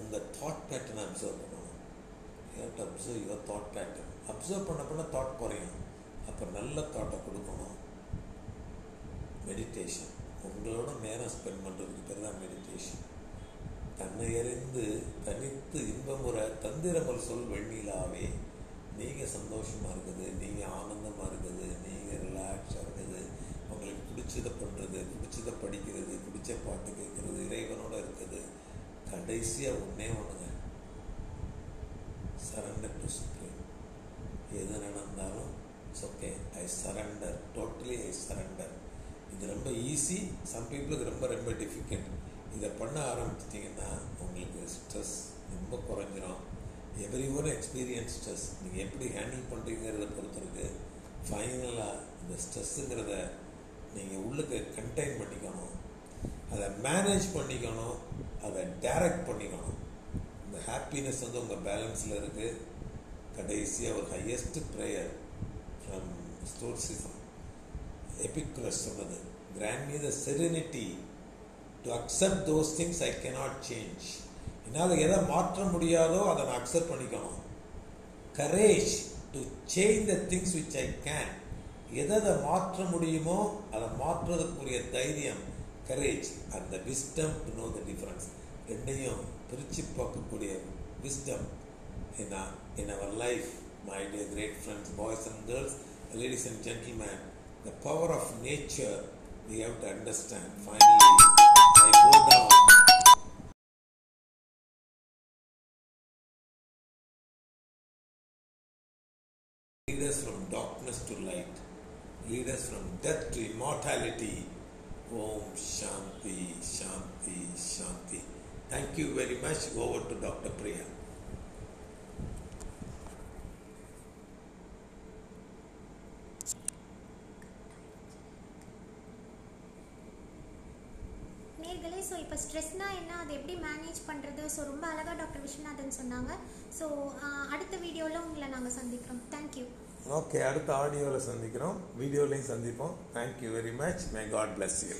Speaker 2: உங்கள் தாட் பேட்டர்னை அப்சர்வ் பண்ணணும். Have to observe your thought pattern observe பண்ண பண்ண தாட் குறையும். அப்போ நல்ல தாட்டை கொடுக்கணும். மெடிடேஷன் உங்களோட நேரம் ஸ்பெண்ட் பண்ணுறதுக்கு பேர் தான் மெடிடேஷன் தன்னை அறிந்து தனித்து இன்பமுறை தந்திரமல் சொல் வெண்ணிலாவே. நீங்கள் சந்தோஷமாக இருக்குது நீங்கள் ஆனந்தமாக இருக்குது நீங்கள் ரிலாக்ஸாக இருக்குது. உங்களுக்கு பிடிச்சதை பண்ணுறது பிடிச்சதை படிக்கிறது பிடிச்ச பாட்டு கேட்குறது இறைவனோட இருக்குது. கடைசியாக ஒன்றே ஒன்றுங்க சரண்டர் டு சுப்ரீம் எது நடந்தாலும் it's okay I surrender totally I surrender இது ரொம்ப ஈஸி சம் பீப்புளுக்கு ரொம்ப ரொம்ப டிஃபிகல்ட் இதை பண்ண ஆரம்பிச்சிட்டிங்கன்னா உங்களுக்கு ஸ்ட்ரெஸ் ரொம்ப குறைஞ்சிரும். எவ்ரி ஒன் எக்ஸ்பீரியன்ஸ் ஸ்ட்ரெஸ் நீங்கள் எப்படி ஹேண்டில் பண்ணுறீங்கிறத பொறுத்திருக்கு. ஃபைனலாக இந்த ஸ்ட்ரெஸ்ஸுங்கிறத நீங்கள் உள்ளுக்கு கண்டெயின் பண்ணிக்கணும். அதை மேனேஜ் பண்ணிக்கணும். அதை டைரக்ட் பண்ணிக்கணும். இந்த ஹாப்பினஸ் வந்து உங்கள் பேலன்ஸில் இருக்குது கடைசியாக ஒரு highest prayer from stoicism epic சொன்னது. Grant me the serenity to accept those things I cannot change. என்னால் எதை மாற்ற முடியாதோ அதை நான் அக்செப்ட் பண்ணிக்கணும் courage to change the things which I can எதை அதை மாற்ற முடியுமோ அதை மாற்றுறதுக்குரிய தைரியம் கரேஜ் அந்த wisdom to know the difference ரெண்டையும் பிரித்து பார்க்கக்கூடிய wisdom in, our, in our life, my dear great friends, boys and girls, ladies and gentlemen, the power of nature we have to understand. Finally, I go down. Lead us from darkness to light. Lead us from death to immortality. Om Shanti, Shanti, Shanti. Thank you very much. Over to Dr. Priya.
Speaker 1: இப்போ ஸ்ட்ரெஸ்னால் என்ன? அதை எப்படி manage பண்ணுறது so ரொம்ப அழகாக doctor Viswanathan சொன்னாங்க. So அடுத்த வீடியோவில் உங்களை நாங்கள் சந்திக்கிறோம். தேங்க்யூ
Speaker 2: ஓகே அடுத்த ஆடியோவில் சந்திக்கிறோம். வீடியோலையும் சந்திப்போம். Thank you very much may God bless you